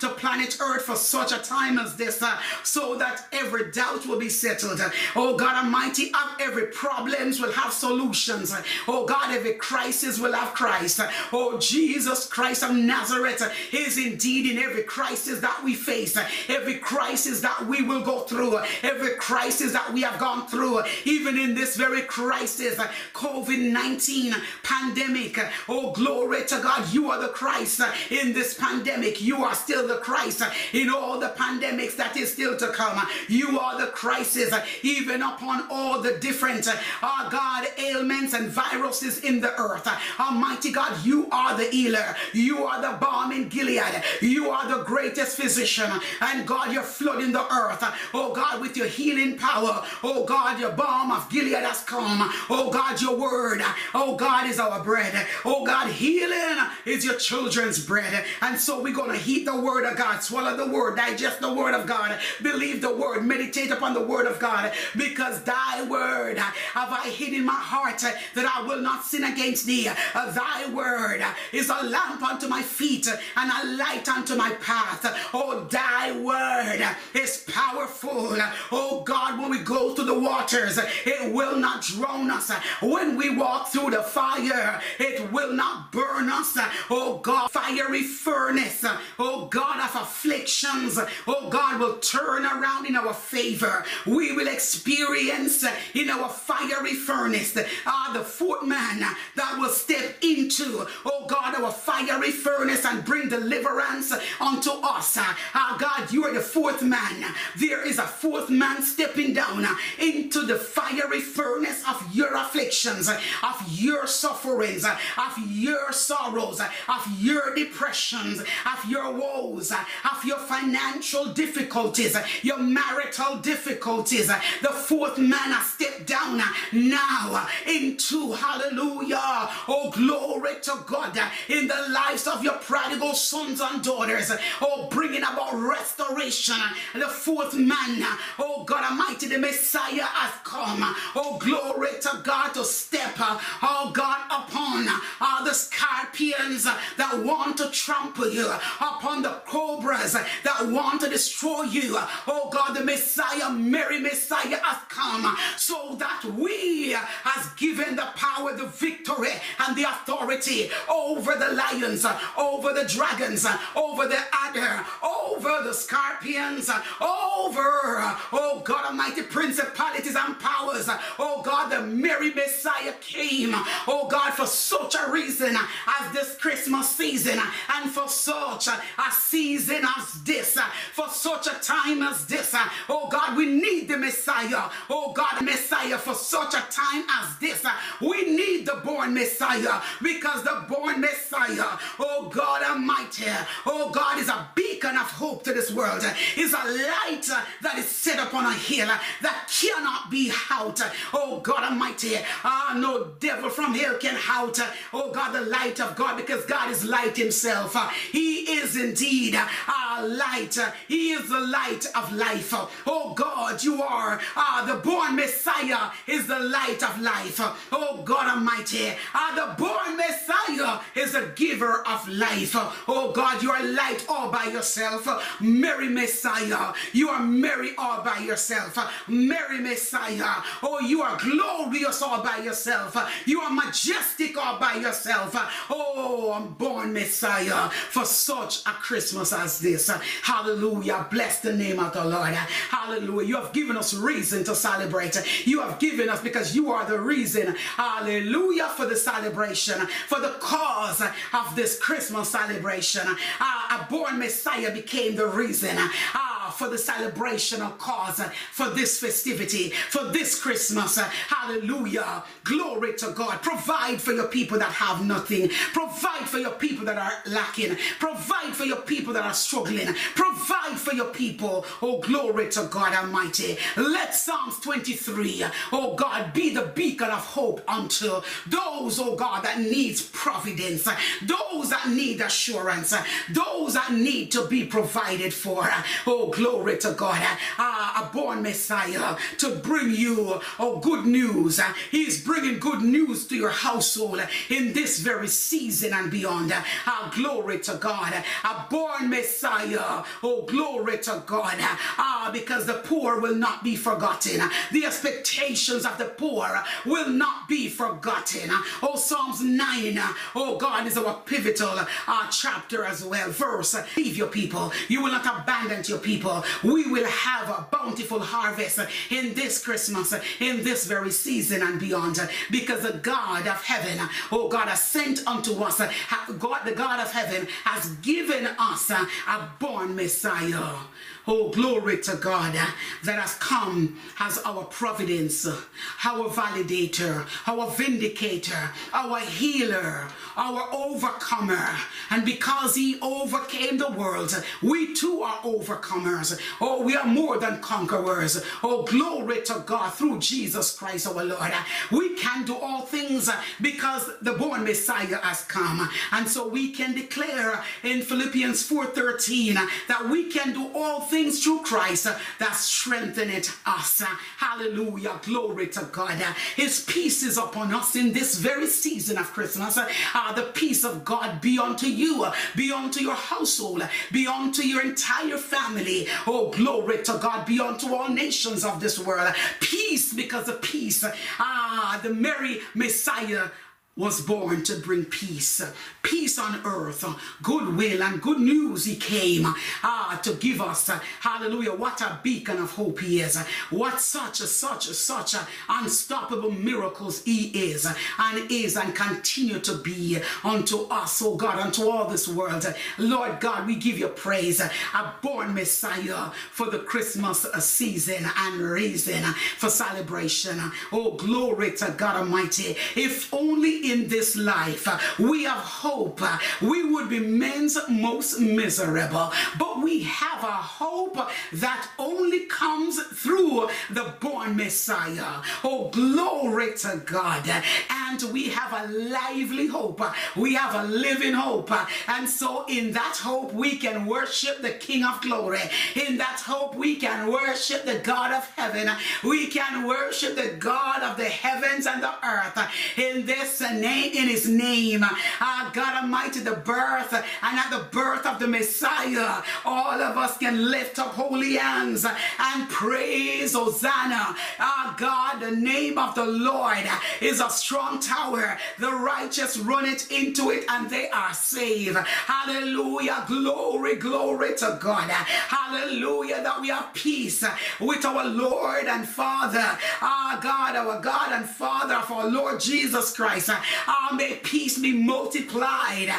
to planet earth for such a time as this uh, so that every doubt will be settled. Oh God Almighty, every problems will have solutions. Oh God, every crisis will have Christ. Oh Jesus Christ of Nazareth is indeed in every crisis that we face, every crisis that we will go through, every crisis that we have gone through, even in this very crisis, COVID 19 pandemic. Oh, glory to God, you are the Christ in this pandemic. You are still the Christ in all the pandemics that is still to come. You are the crisis, even upon all the different, uh, God, ailments and viruses in the earth. Almighty God, you are the healer. You are the balm in Gilead. You are the greatest physician. And God, you're flooding the earth. Oh God, with your healing power. Oh God, your balm of Gilead has come. Oh God, your word. Oh God is our bread. Oh God, healing is your children's bread. And so we're going to heat the word of God, swallow the word, digest the word of God, believe the word, meditate upon the word of God. Because thy word have I hid in my heart that I will not sin against thee. Uh, thy word is a lamp unto my feet and a light unto my path. Oh, thy word is powerful. Oh God, when we go through the waters, it will not drown us. When we walk through the fire, it will not burn us. Oh God, fiery furnace. Oh God of afflictions. Oh God will turn around in our favor. We will experience in our fiery furnace uh, the fourth man that will step into, oh God, our fiery furnace and bring deliverance unto us. Uh, God, you are the fourth man. There is a fourth man stepping down into the fiery furnace of your afflictions, of your sufferings, of your sorrows, of your depressions, of your woes, of your financial difficulties, your marital difficulties. The fourth man has stepped down now into hallelujah. Oh, glory to God in the lives of your prodigal sons and daughters. Oh, bringing about restoration. The fourth man, oh God Almighty, the Messiah has come. Oh, glory to God to step, oh God, upon all the scorpions that want to trample you, the cobras that want to destroy you. Oh God, the Messiah, Merry Messiah has come so that we has given the power, the victory, and the authority over the lions, over the dragons, over the adder, over the scorpions, over, oh God Almighty, principalities and powers. Oh God, the Merry Messiah came, oh God, for such a reason as this Christmas season, and for such a season as this, for such a time as this. Oh God, we need the Messiah. Oh God, Messiah, for such a time as this. We need the born Messiah because the born Messiah, oh God Almighty, oh God, is a beacon of hope to this world, is a light that is set upon a hill that cannot be out. Oh God Almighty, ah, no devil from hell can out. Oh God, the light of God, because God is light Himself. He is indeed a light. He is the light of life. Oh God, you are uh, the born Messiah, is the light of life. Oh God Almighty, uh, the born Messiah is a giver of life. Oh God, you are light all by yourself. Merry Messiah, you are merry all by yourself. Merry Messiah, oh, you are glorious all by yourself. You are majestic all by yourself. Oh, I'm born Messiah for such a Christmas as this. Hallelujah. Bless the name of the Lord. Hallelujah. You have given us reason to celebrate. You have given us because you are the reason. Hallelujah for the celebration, for the cause of this Christmas celebration. Uh, a born Messiah became the reason. Uh, for the celebration of cause for this festivity, for this Christmas. Hallelujah. Glory to God. Provide for your people that have nothing. Provide for your people that are lacking. Provide for your people that are struggling. Provide for your people. Oh, glory to God Almighty. Let Psalms 23, oh God, be the beacon of hope unto those, oh God, that needs providence, those that need assurance, those that need to be provided for. Oh, glory to God. Uh, a born Messiah to bring you oh, good news. He's bringing good news to your household in this very season and beyond. Uh, glory to God. A born Messiah. Oh, glory to God. Ah, because the poor will not be forgotten. The expectations of the poor will not be forgotten. Oh, Psalms 9. Oh, God is our pivotal uh, chapter as well. Verse. Leave your people. You will not abandon your people. We will have a bountiful harvest in this Christmas, in this very season and beyond. Because the God of heaven, oh God, has sent unto us, God, the God of heaven has given us a born Messiah. Oh, glory to God uh, that has come as our providence, uh, our validator, our vindicator, our healer, our overcomer. And because he overcame the world, we too are overcomers. Oh, we are more than conquerors. Oh, glory to God through Jesus Christ our Lord. We can do all things uh, because the born Messiah has come. And so we can declare in Philippians 4.13 that we can do all things through Christ that strengtheneth us. Hallelujah. Glory to God. His peace is upon us in this very season of Christmas. Uh, the peace of God be unto you, be unto your household, be unto your entire family. Oh, glory to God, be unto all nations of this world. Peace because of peace. Ah, the merry Messiah was born to bring peace, peace on earth, goodwill and good news he came ah, to give us. Hallelujah. What a beacon of hope he is. What such a such a such a unstoppable miracles he is and is and continue to be unto us, oh God, unto all this world. Lord God, we give you praise. A born Messiah for the Christmas season and reason for celebration. Oh, glory to God Almighty. If only in this life we have hope, we would be men's most miserable. But we have a hope that only comes through the Messiah. Oh, glory to God. And we have a lively hope. We have a living hope. And so in that hope, we can worship the King of glory. In that hope, we can worship the God of heaven. We can worship the God of the heavens and the earth. In this name, in his name. Uh, God Almighty, the birth and at the birth of the Messiah, all of us can lift up holy hands and praise Hosanna. Uh, God, the name of the Lord is a strong tower. The righteous run it into it and they are saved. Hallelujah. Glory, glory to God. Hallelujah. That we have peace with our Lord and Father. Our God, our God and Father of our Lord Jesus Christ. Uh, may peace be multiplied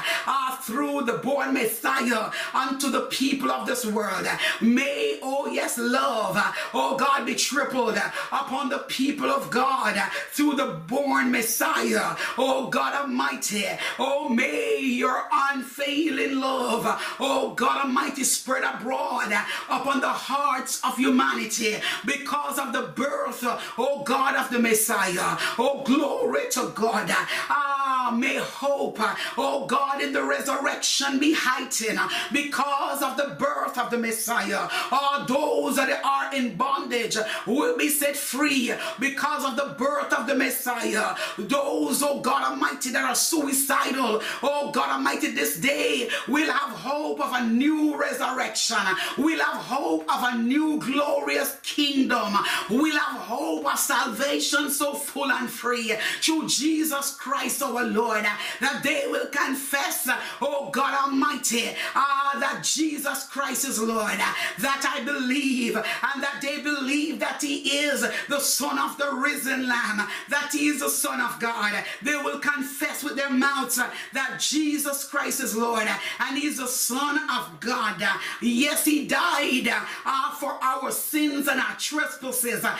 through the born Messiah unto the people of this world. May, oh yes, love, oh God, be tripled upon the people of God through the born Messiah. Oh God Almighty, oh may your unfailing love, oh God Almighty, spread abroad upon the hearts of humanity because of the birth, oh God, of the Messiah. Oh, glory to God. Ah, may hope, oh God, in the resurrection be heightened because of the birth of the Messiah. Ah, those that are in bondage will be set free because of the birth of the Messiah. Those, oh God Almighty, that are suicidal, oh God Almighty, this day will have hope of a new resurrection. We'll have hope of a new glorious kingdom. We'll have hope of salvation so full and free through Jesus Christ our Lord, that they will confess, oh God Almighty, uh, that Jesus Christ is Lord, that I believe, and that they believe that He is the Son of the risen Lamb, that He is the Son of God. They will confess with their mouths that Jesus Christ is Lord, and He's the Son of God. Yes, He died uh, for our sins and our trespasses. Uh,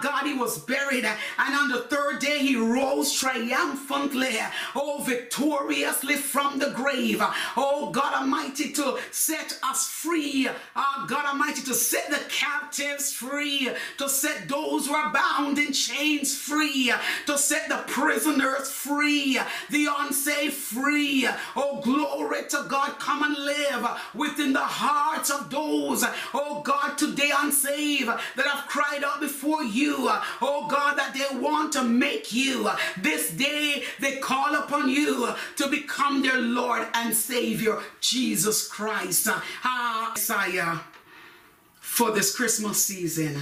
God, He was buried, and on the third day He rose triumphantly, oh, victoriously from the grave. Oh, God Almighty, to set us free. Oh, God Almighty, to set the captives free, to set those who are bound in chains free, to set the prisoners free, the unsaved free. Oh, glory to God. Come and live within the hearts of those, oh God, today unsaved that have cried out before you. Oh God, that they want to make you this day they call upon you to become their Lord and Savior, Jesus Christ. Ah, Messiah, for this Christmas season,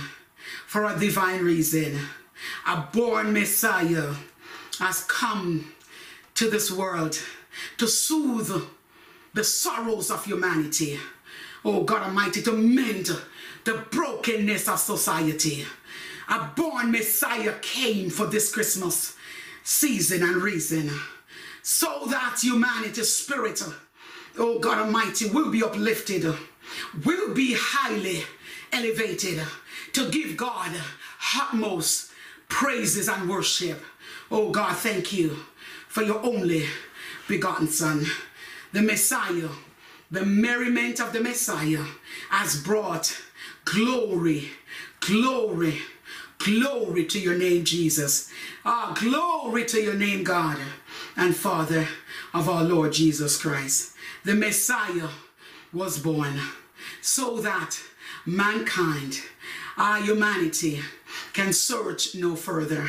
for a divine reason, a born Messiah has come to this world to soothe the sorrows of humanity. oh God Almighty, to mend the brokenness of society. A born Messiah came for this Christmas season and reason so that humanity's spirit, oh God Almighty, will be uplifted, will be highly elevated to give God utmost praises and worship. Oh God, thank you for your only begotten Son, the Messiah. The merriment of the Messiah has brought glory, glory, glory to your name, Jesus. Ah, glory to your name, God and Father of our Lord Jesus Christ. The Messiah was born so that mankind, our humanity, can search no further.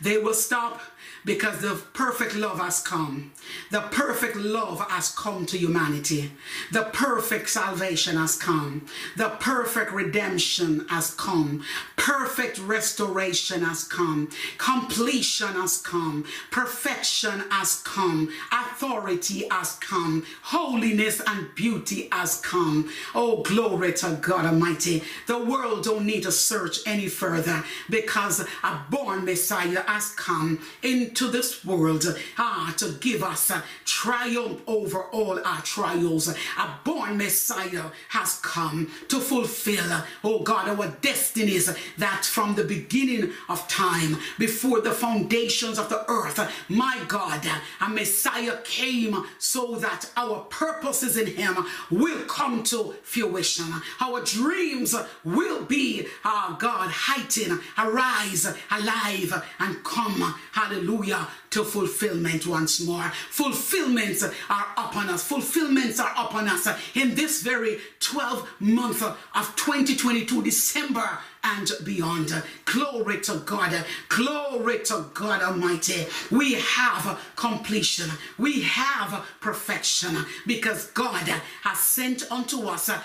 They will stop because the perfect love has come. The perfect love has come to humanity. The perfect salvation has come. The perfect redemption has come. Perfect restoration has come. Completion has come. Perfection has come. Authority has come. Holiness and beauty has come. Oh, glory to God Almighty. The world don't need to search any further because a born Messiah has come into this world ah, to give us triumph over all our trials. A born Messiah has come to fulfill, oh God, our destinies that from the beginning of time, before the foundations of the earth, my God, a Messiah came so that our purposes in Him will come to fruition. Our dreams will be, uh, God, heightened, arise, alive, and come, hallelujah, to fulfillment once more. Fulfillments are upon us. Fulfillments are upon us in this very 12 month of 2022, December and beyond. Glory to God. Glory to God Almighty. We have completion. We have perfection because God has sent unto us a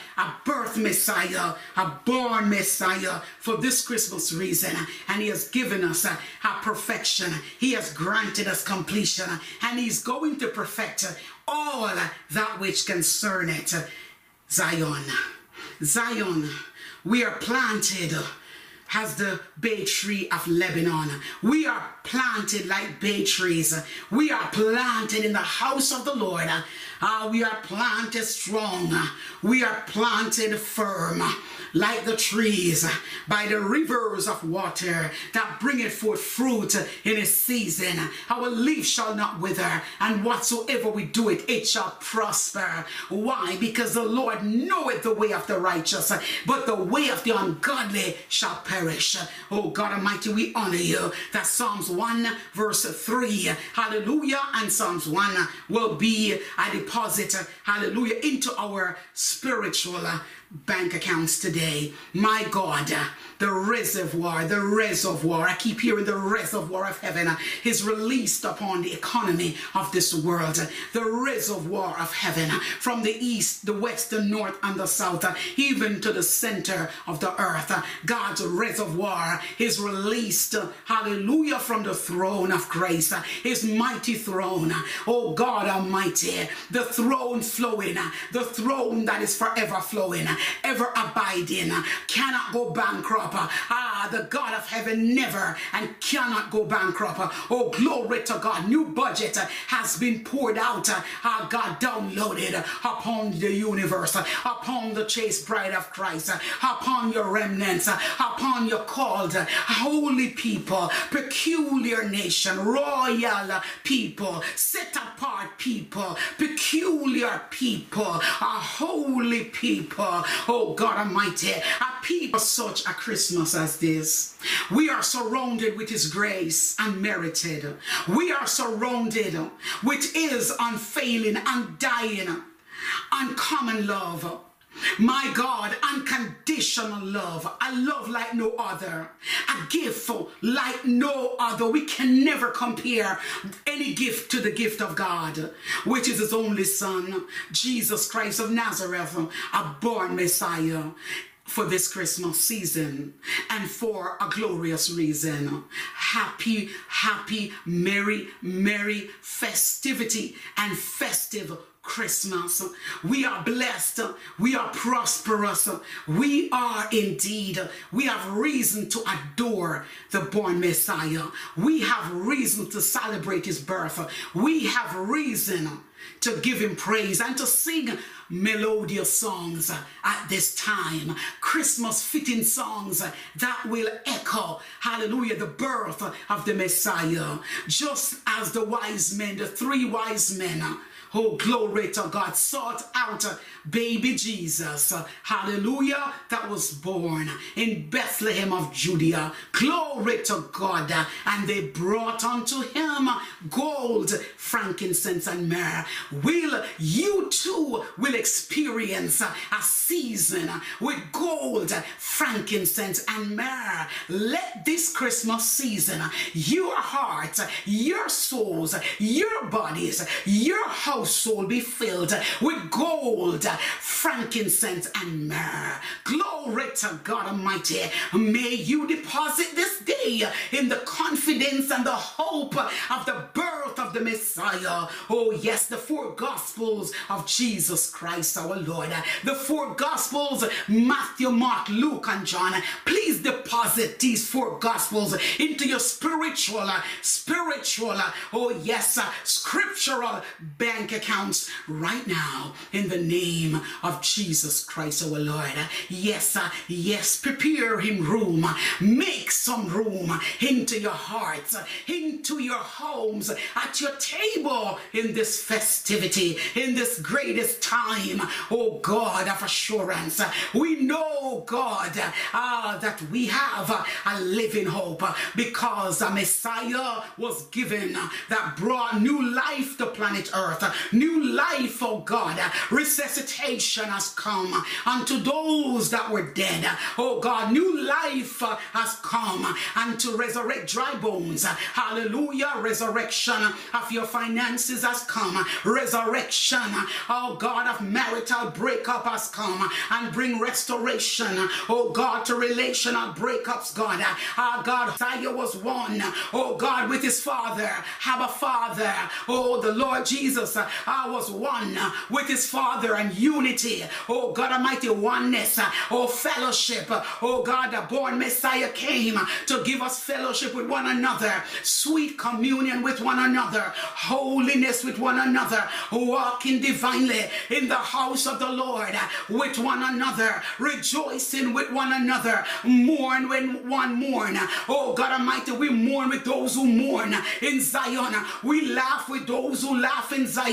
birth Messiah, a born Messiah for this Christmas reason. And He has given us a perfection. He has granted us completion. And He's going to perfect all that which concerneth Zion. Zion we are planted as the bay tree of Lebanon. We are planted like bay trees. We are planted in the house of the Lord. Uh, we are planted strong. We are planted firm like the trees by the rivers of water that bringeth forth fruit in its season. Our leaf shall not wither, and whatsoever we do it, it shall prosper. Why? Because the Lord knoweth the way of the righteous, but the way of the ungodly shall perish. Oh God Almighty, we honor you. That Psalms 1 verse 3, hallelujah, and Psalms 1 will be a deposit, hallelujah, into our spiritual bank accounts today. My God, the reservoir, the reservoir, I keep hearing the reservoir of heaven is released upon the economy of this world. The reservoir of heaven from the east, the west, the north, and the south, even to the center of the earth. God's reservoir is released, hallelujah, from the throne of grace, his mighty throne. Oh God Almighty, the throne flowing, the throne that is forever flowing ever abiding, cannot go bankrupt. Ah, the God of heaven never and cannot go bankrupt. Oh, glory to God. New budget has been poured out. Ah, God downloaded upon the universe, upon the chaste bride of Christ, upon your remnants, upon your called holy people, peculiar nation, royal people, set apart people, peculiar people, a holy people, Oh God Almighty, a people such a Christmas as this. We are surrounded with His grace unmerited. We are surrounded with His unfailing, undying, uncommon love. My God, unconditional love, a love like no other, a gift like no other. We can never compare any gift to the gift of God, which is His only Son, Jesus Christ of Nazareth, a born Messiah for this Christmas season and for a glorious reason. Happy, happy, merry, merry festivity and festive Christmas. We are blessed. We are prosperous. We are indeed. We have reason to adore the born Messiah. We have reason to celebrate his birth. We have reason to give him praise and to sing melodious songs at this time, Christmas fitting songs that will echo, hallelujah, the birth of the Messiah. Just as the wise men, the three wise men, Oh, glory to God. Sought out baby Jesus. Hallelujah. That was born in Bethlehem of Judea. Glory to God. And they brought unto him gold, frankincense, and myrrh. Will you too will experience a season with gold, frankincense, and myrrh. Let this Christmas season, your heart, your souls, your bodies, your house, household be filled with gold, frankincense, and myrrh. Glory to God Almighty. May you deposit this day in the confidence and the hope of the birth of the Messiah. Oh, yes, the four gospels of Jesus Christ our Lord. The four gospels Matthew, Mark, Luke, and John. Please deposit these four gospels into your spiritual, spiritual, oh, yes, scriptural bank accounts right now in the name of Jesus Christ our Lord. Yes, uh, yes, prepare him room. Make some room into your hearts, into your homes, at your table in this festivity, in this greatest time, oh God of assurance. We know, God, uh, that we have a living hope because a Messiah was given that brought new life to planet Earth, New life, oh God. Resuscitation has come unto those that were dead. Oh God, new life uh, has come and to resurrect dry bones. Hallelujah. Resurrection of your finances has come. Resurrection, oh God, of marital breakup has come and bring restoration, oh God, to relational breakups, God. Our God, Messiah was one, oh God, with his father. Have a father, oh the Lord Jesus, I was one with his Father and unity. Oh God Almighty, oneness. Oh fellowship. Oh God, the born Messiah came to give us fellowship with one another, sweet communion with one another, holiness with one another, walking divinely in the house of the Lord with one another, rejoicing with one another, mourn when one mourn. Oh God Almighty, we mourn with those who mourn in Zion. We laugh with those who laugh in Zion.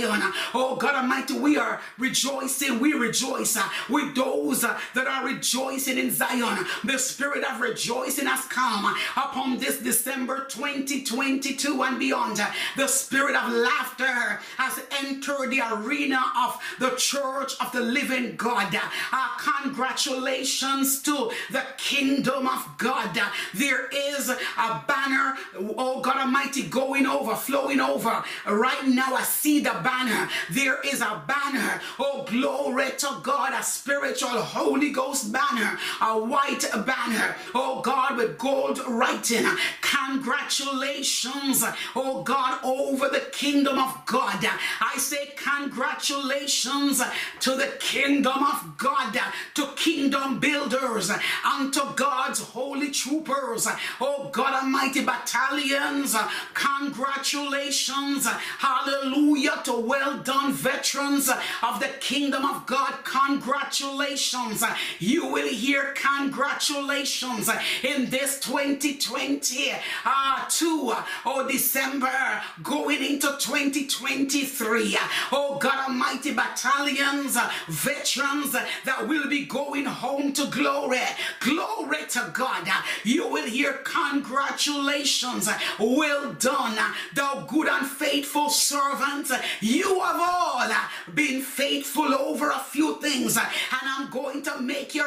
Oh God Almighty, we are rejoicing. We rejoice uh, with those uh, that are rejoicing in Zion. The spirit of rejoicing has come upon this December 2022 and beyond. The spirit of laughter has entered the arena of the church of the living God. Uh, congratulations to the kingdom of God. There is a banner, oh God Almighty, going over, flowing over. Right now, I see the banner. There is a banner. Oh, glory to God, a spiritual Holy Ghost banner, a white banner. Oh, God, with gold writing. Congratulations, oh God, over the kingdom of God. I say congratulations to the kingdom of God, to kingdom builders, unto God's holy troopers. Oh God Almighty battalions, congratulations. Hallelujah to well done veterans of the kingdom of God. Congratulations. You will hear congratulations in this 2020 uh, oh December going into 2023. Oh God Almighty battalions, veterans that will be going home to glory. Glory to God. You will hear congratulations. Well done, thou good and faithful servant. You have all been faithful over a few things,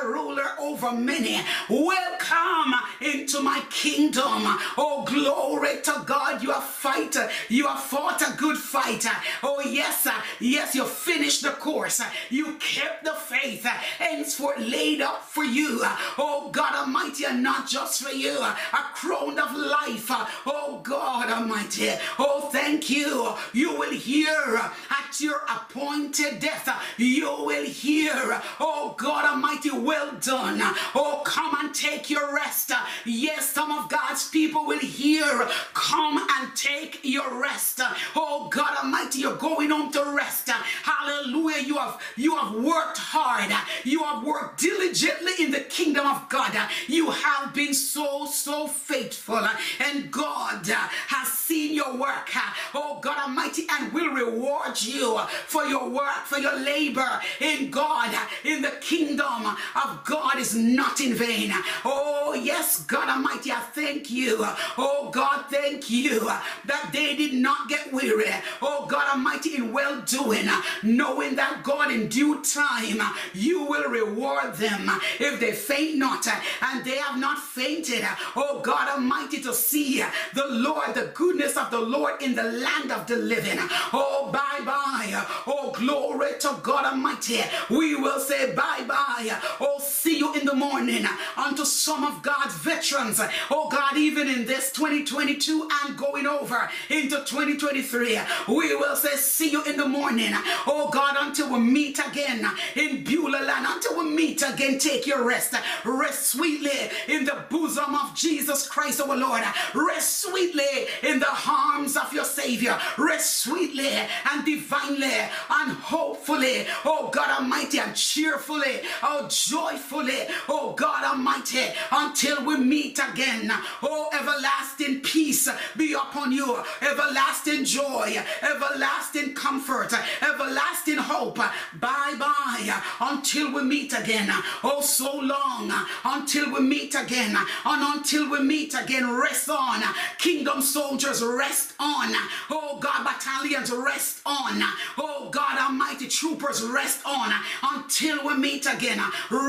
ruler over many. Welcome into my kingdom. Oh, glory to God. You are fighter. You have fought a good fight. Oh, yes, yes, you finished the course. You kept the faith. Henceforth laid up for you. Oh, God Almighty, and not just for you. A crown of life. Oh, God Almighty. Oh, thank you. You will hear at your appointed death. You will hear. Oh, God Almighty, well done. Oh, come and take your rest. Yes, some of God's people will hear. Come and take your rest. Oh, God Almighty, you're going home to rest. Hallelujah. You have you have worked hard. You have worked diligently in the kingdom of God. You have been so, so faithful. And God has seen your work. Oh, God Almighty, and will reward you for your work, for your labor in God, in the kingdom of God is not in vain. Oh, yes, God Almighty, I thank you. Oh, God, thank you that they did not get weary. Oh, God Almighty, in well doing, knowing that God, in due time, you will reward them if they faint not and they have not fainted. Oh, God Almighty, to see the Lord, the goodness of the Lord in the land of the living. Oh, bye bye. Oh, glory to God Almighty. We will say bye bye. Oh, see you in the morning unto some of God's veterans. Oh, God, even in this 2022 and going over into 2023, we will say see you in the morning. Oh, God, until we meet again in Beulah land, until we meet again, take your rest. Rest sweetly in the bosom of Jesus Christ, our Lord. Rest sweetly in the arms of your Savior. Rest sweetly and divinely and hopefully, oh God Almighty, and cheerfully, oh joyfully, oh God Almighty, until we meet again. Oh, everlasting peace be upon you, everlasting joy, everlasting comfort, everlasting hope. Bye bye until we meet again. Oh, so long until we meet again, and until we meet again, rest on. Kingdom soldiers, rest on. Oh, God, battalions, rest on. Oh, God Almighty, troopers, rest on until we meet again.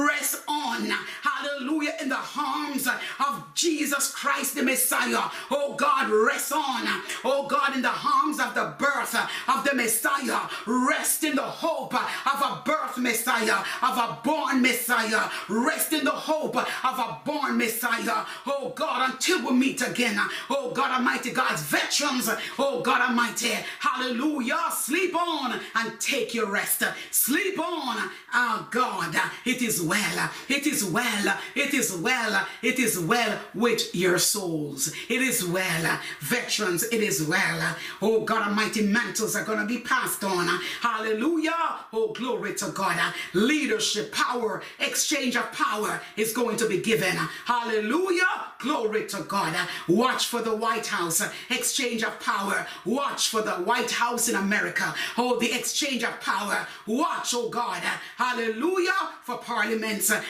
Rest on. Hallelujah. In the arms of Jesus Christ, the Messiah. Oh, God, rest on. Oh, God, in the arms of the birth of the Messiah. Rest in the hope of a birth Messiah, of a born Messiah. Rest in the hope of a born Messiah. Oh, God, until we meet again. Oh, God Almighty, God's veterans. Oh, God Almighty. Hallelujah. Sleep on and take your rest. Sleep on. Oh, God. It is well. It is well. It is well. It is well with your souls. It is well. Veterans, it is well. Oh, God Almighty, mantles are going to be passed on. Hallelujah. Oh, glory to God. Leadership, power, exchange of power is going to be given. Hallelujah. Glory to God. Watch for the White House. Exchange of power. Watch for the White House in America. Oh, the exchange of power. Watch, oh God. Hallelujah. For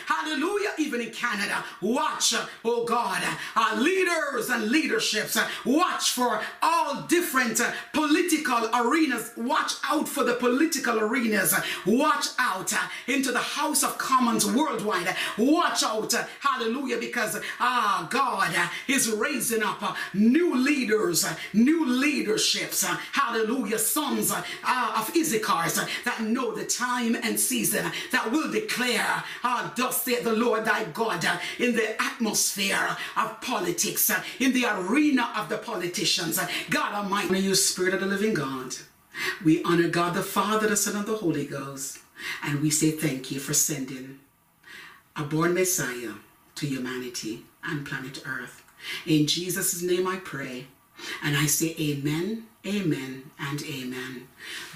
Hallelujah. Even in Canada. Watch, oh God. Our leaders and leaderships. Watch for all different political arenas. Watch out for the political arenas. Watch out into the House of Commons worldwide. Watch out. Hallelujah. Because, ah, God is raising up new leaders, new leaderships. Hallelujah. Sons uh, of Issachar that know the time and season that will declare, uh, thus saith the Lord thy God, uh, in the atmosphere of politics, uh, in the arena of the politicians. Uh, God Almighty, you Spirit of the living God. We honor God the Father, the Son, and the Holy Ghost. And we say thank you for sending a born Messiah to humanity and planet Earth. In Jesus' name I pray. And I say amen, amen, and amen.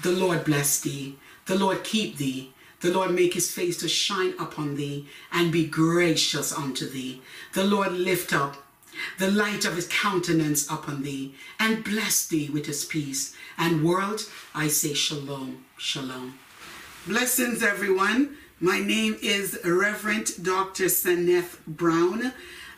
The Lord bless thee. The Lord keep thee. The Lord make his face to shine upon thee and be gracious unto thee. The Lord lift up the light of his countenance upon thee and bless thee with his peace. And world, I say shalom, shalom. Blessings, everyone. My name is Reverend Dr. Saneth Brown.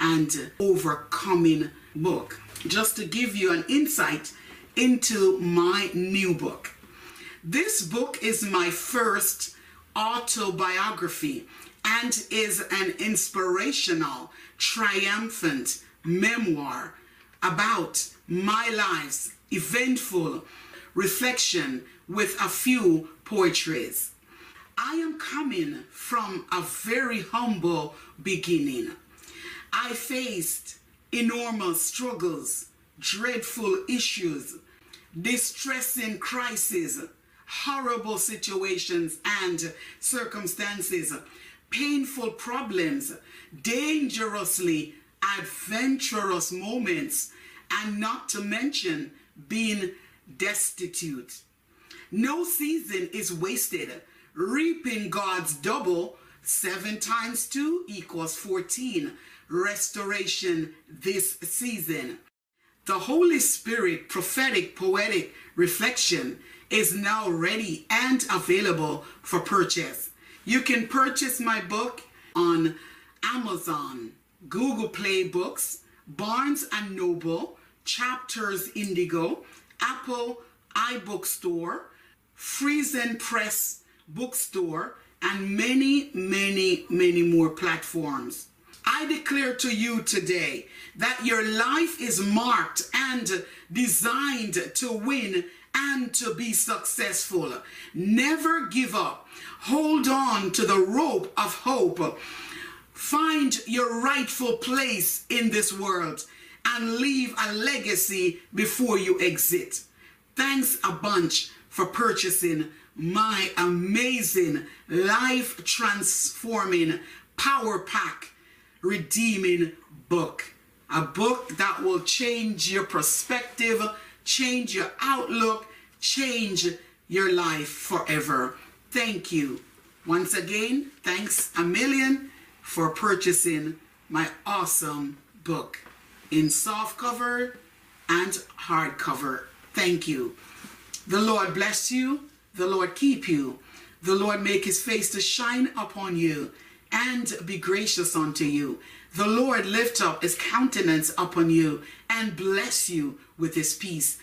and overcoming book. Just to give you an insight into my new book. This book is my first autobiography and is an inspirational, triumphant memoir about my life's eventful reflection with a few poetries. I am coming from a very humble beginning. I faced enormous struggles, dreadful issues, distressing crises, horrible situations and circumstances, painful problems, dangerously adventurous moments, and not to mention being destitute. No season is wasted. Reaping God's double, 7 times 2 equals 14. Restoration this season. The Holy Spirit prophetic poetic reflection is now ready and available for purchase. You can purchase my book on Amazon, Google Play Books, Barnes and Noble, Chapters Indigo, Apple iBookstore, Friesen Press Bookstore, and many, many, many more platforms. I declare to you today that your life is marked and designed to win and to be successful. Never give up. Hold on to the rope of hope. Find your rightful place in this world and leave a legacy before you exit. Thanks a bunch for purchasing my amazing life transforming power pack redeeming book. A book that will change your perspective, change your outlook, change your life forever. Thank you. Once again, thanks a million for purchasing my awesome book in soft cover and hardcover. Thank you. The Lord bless you. The Lord keep you. The Lord make his face to shine upon you and be gracious unto you. The Lord lift up his countenance upon you and bless you with his peace.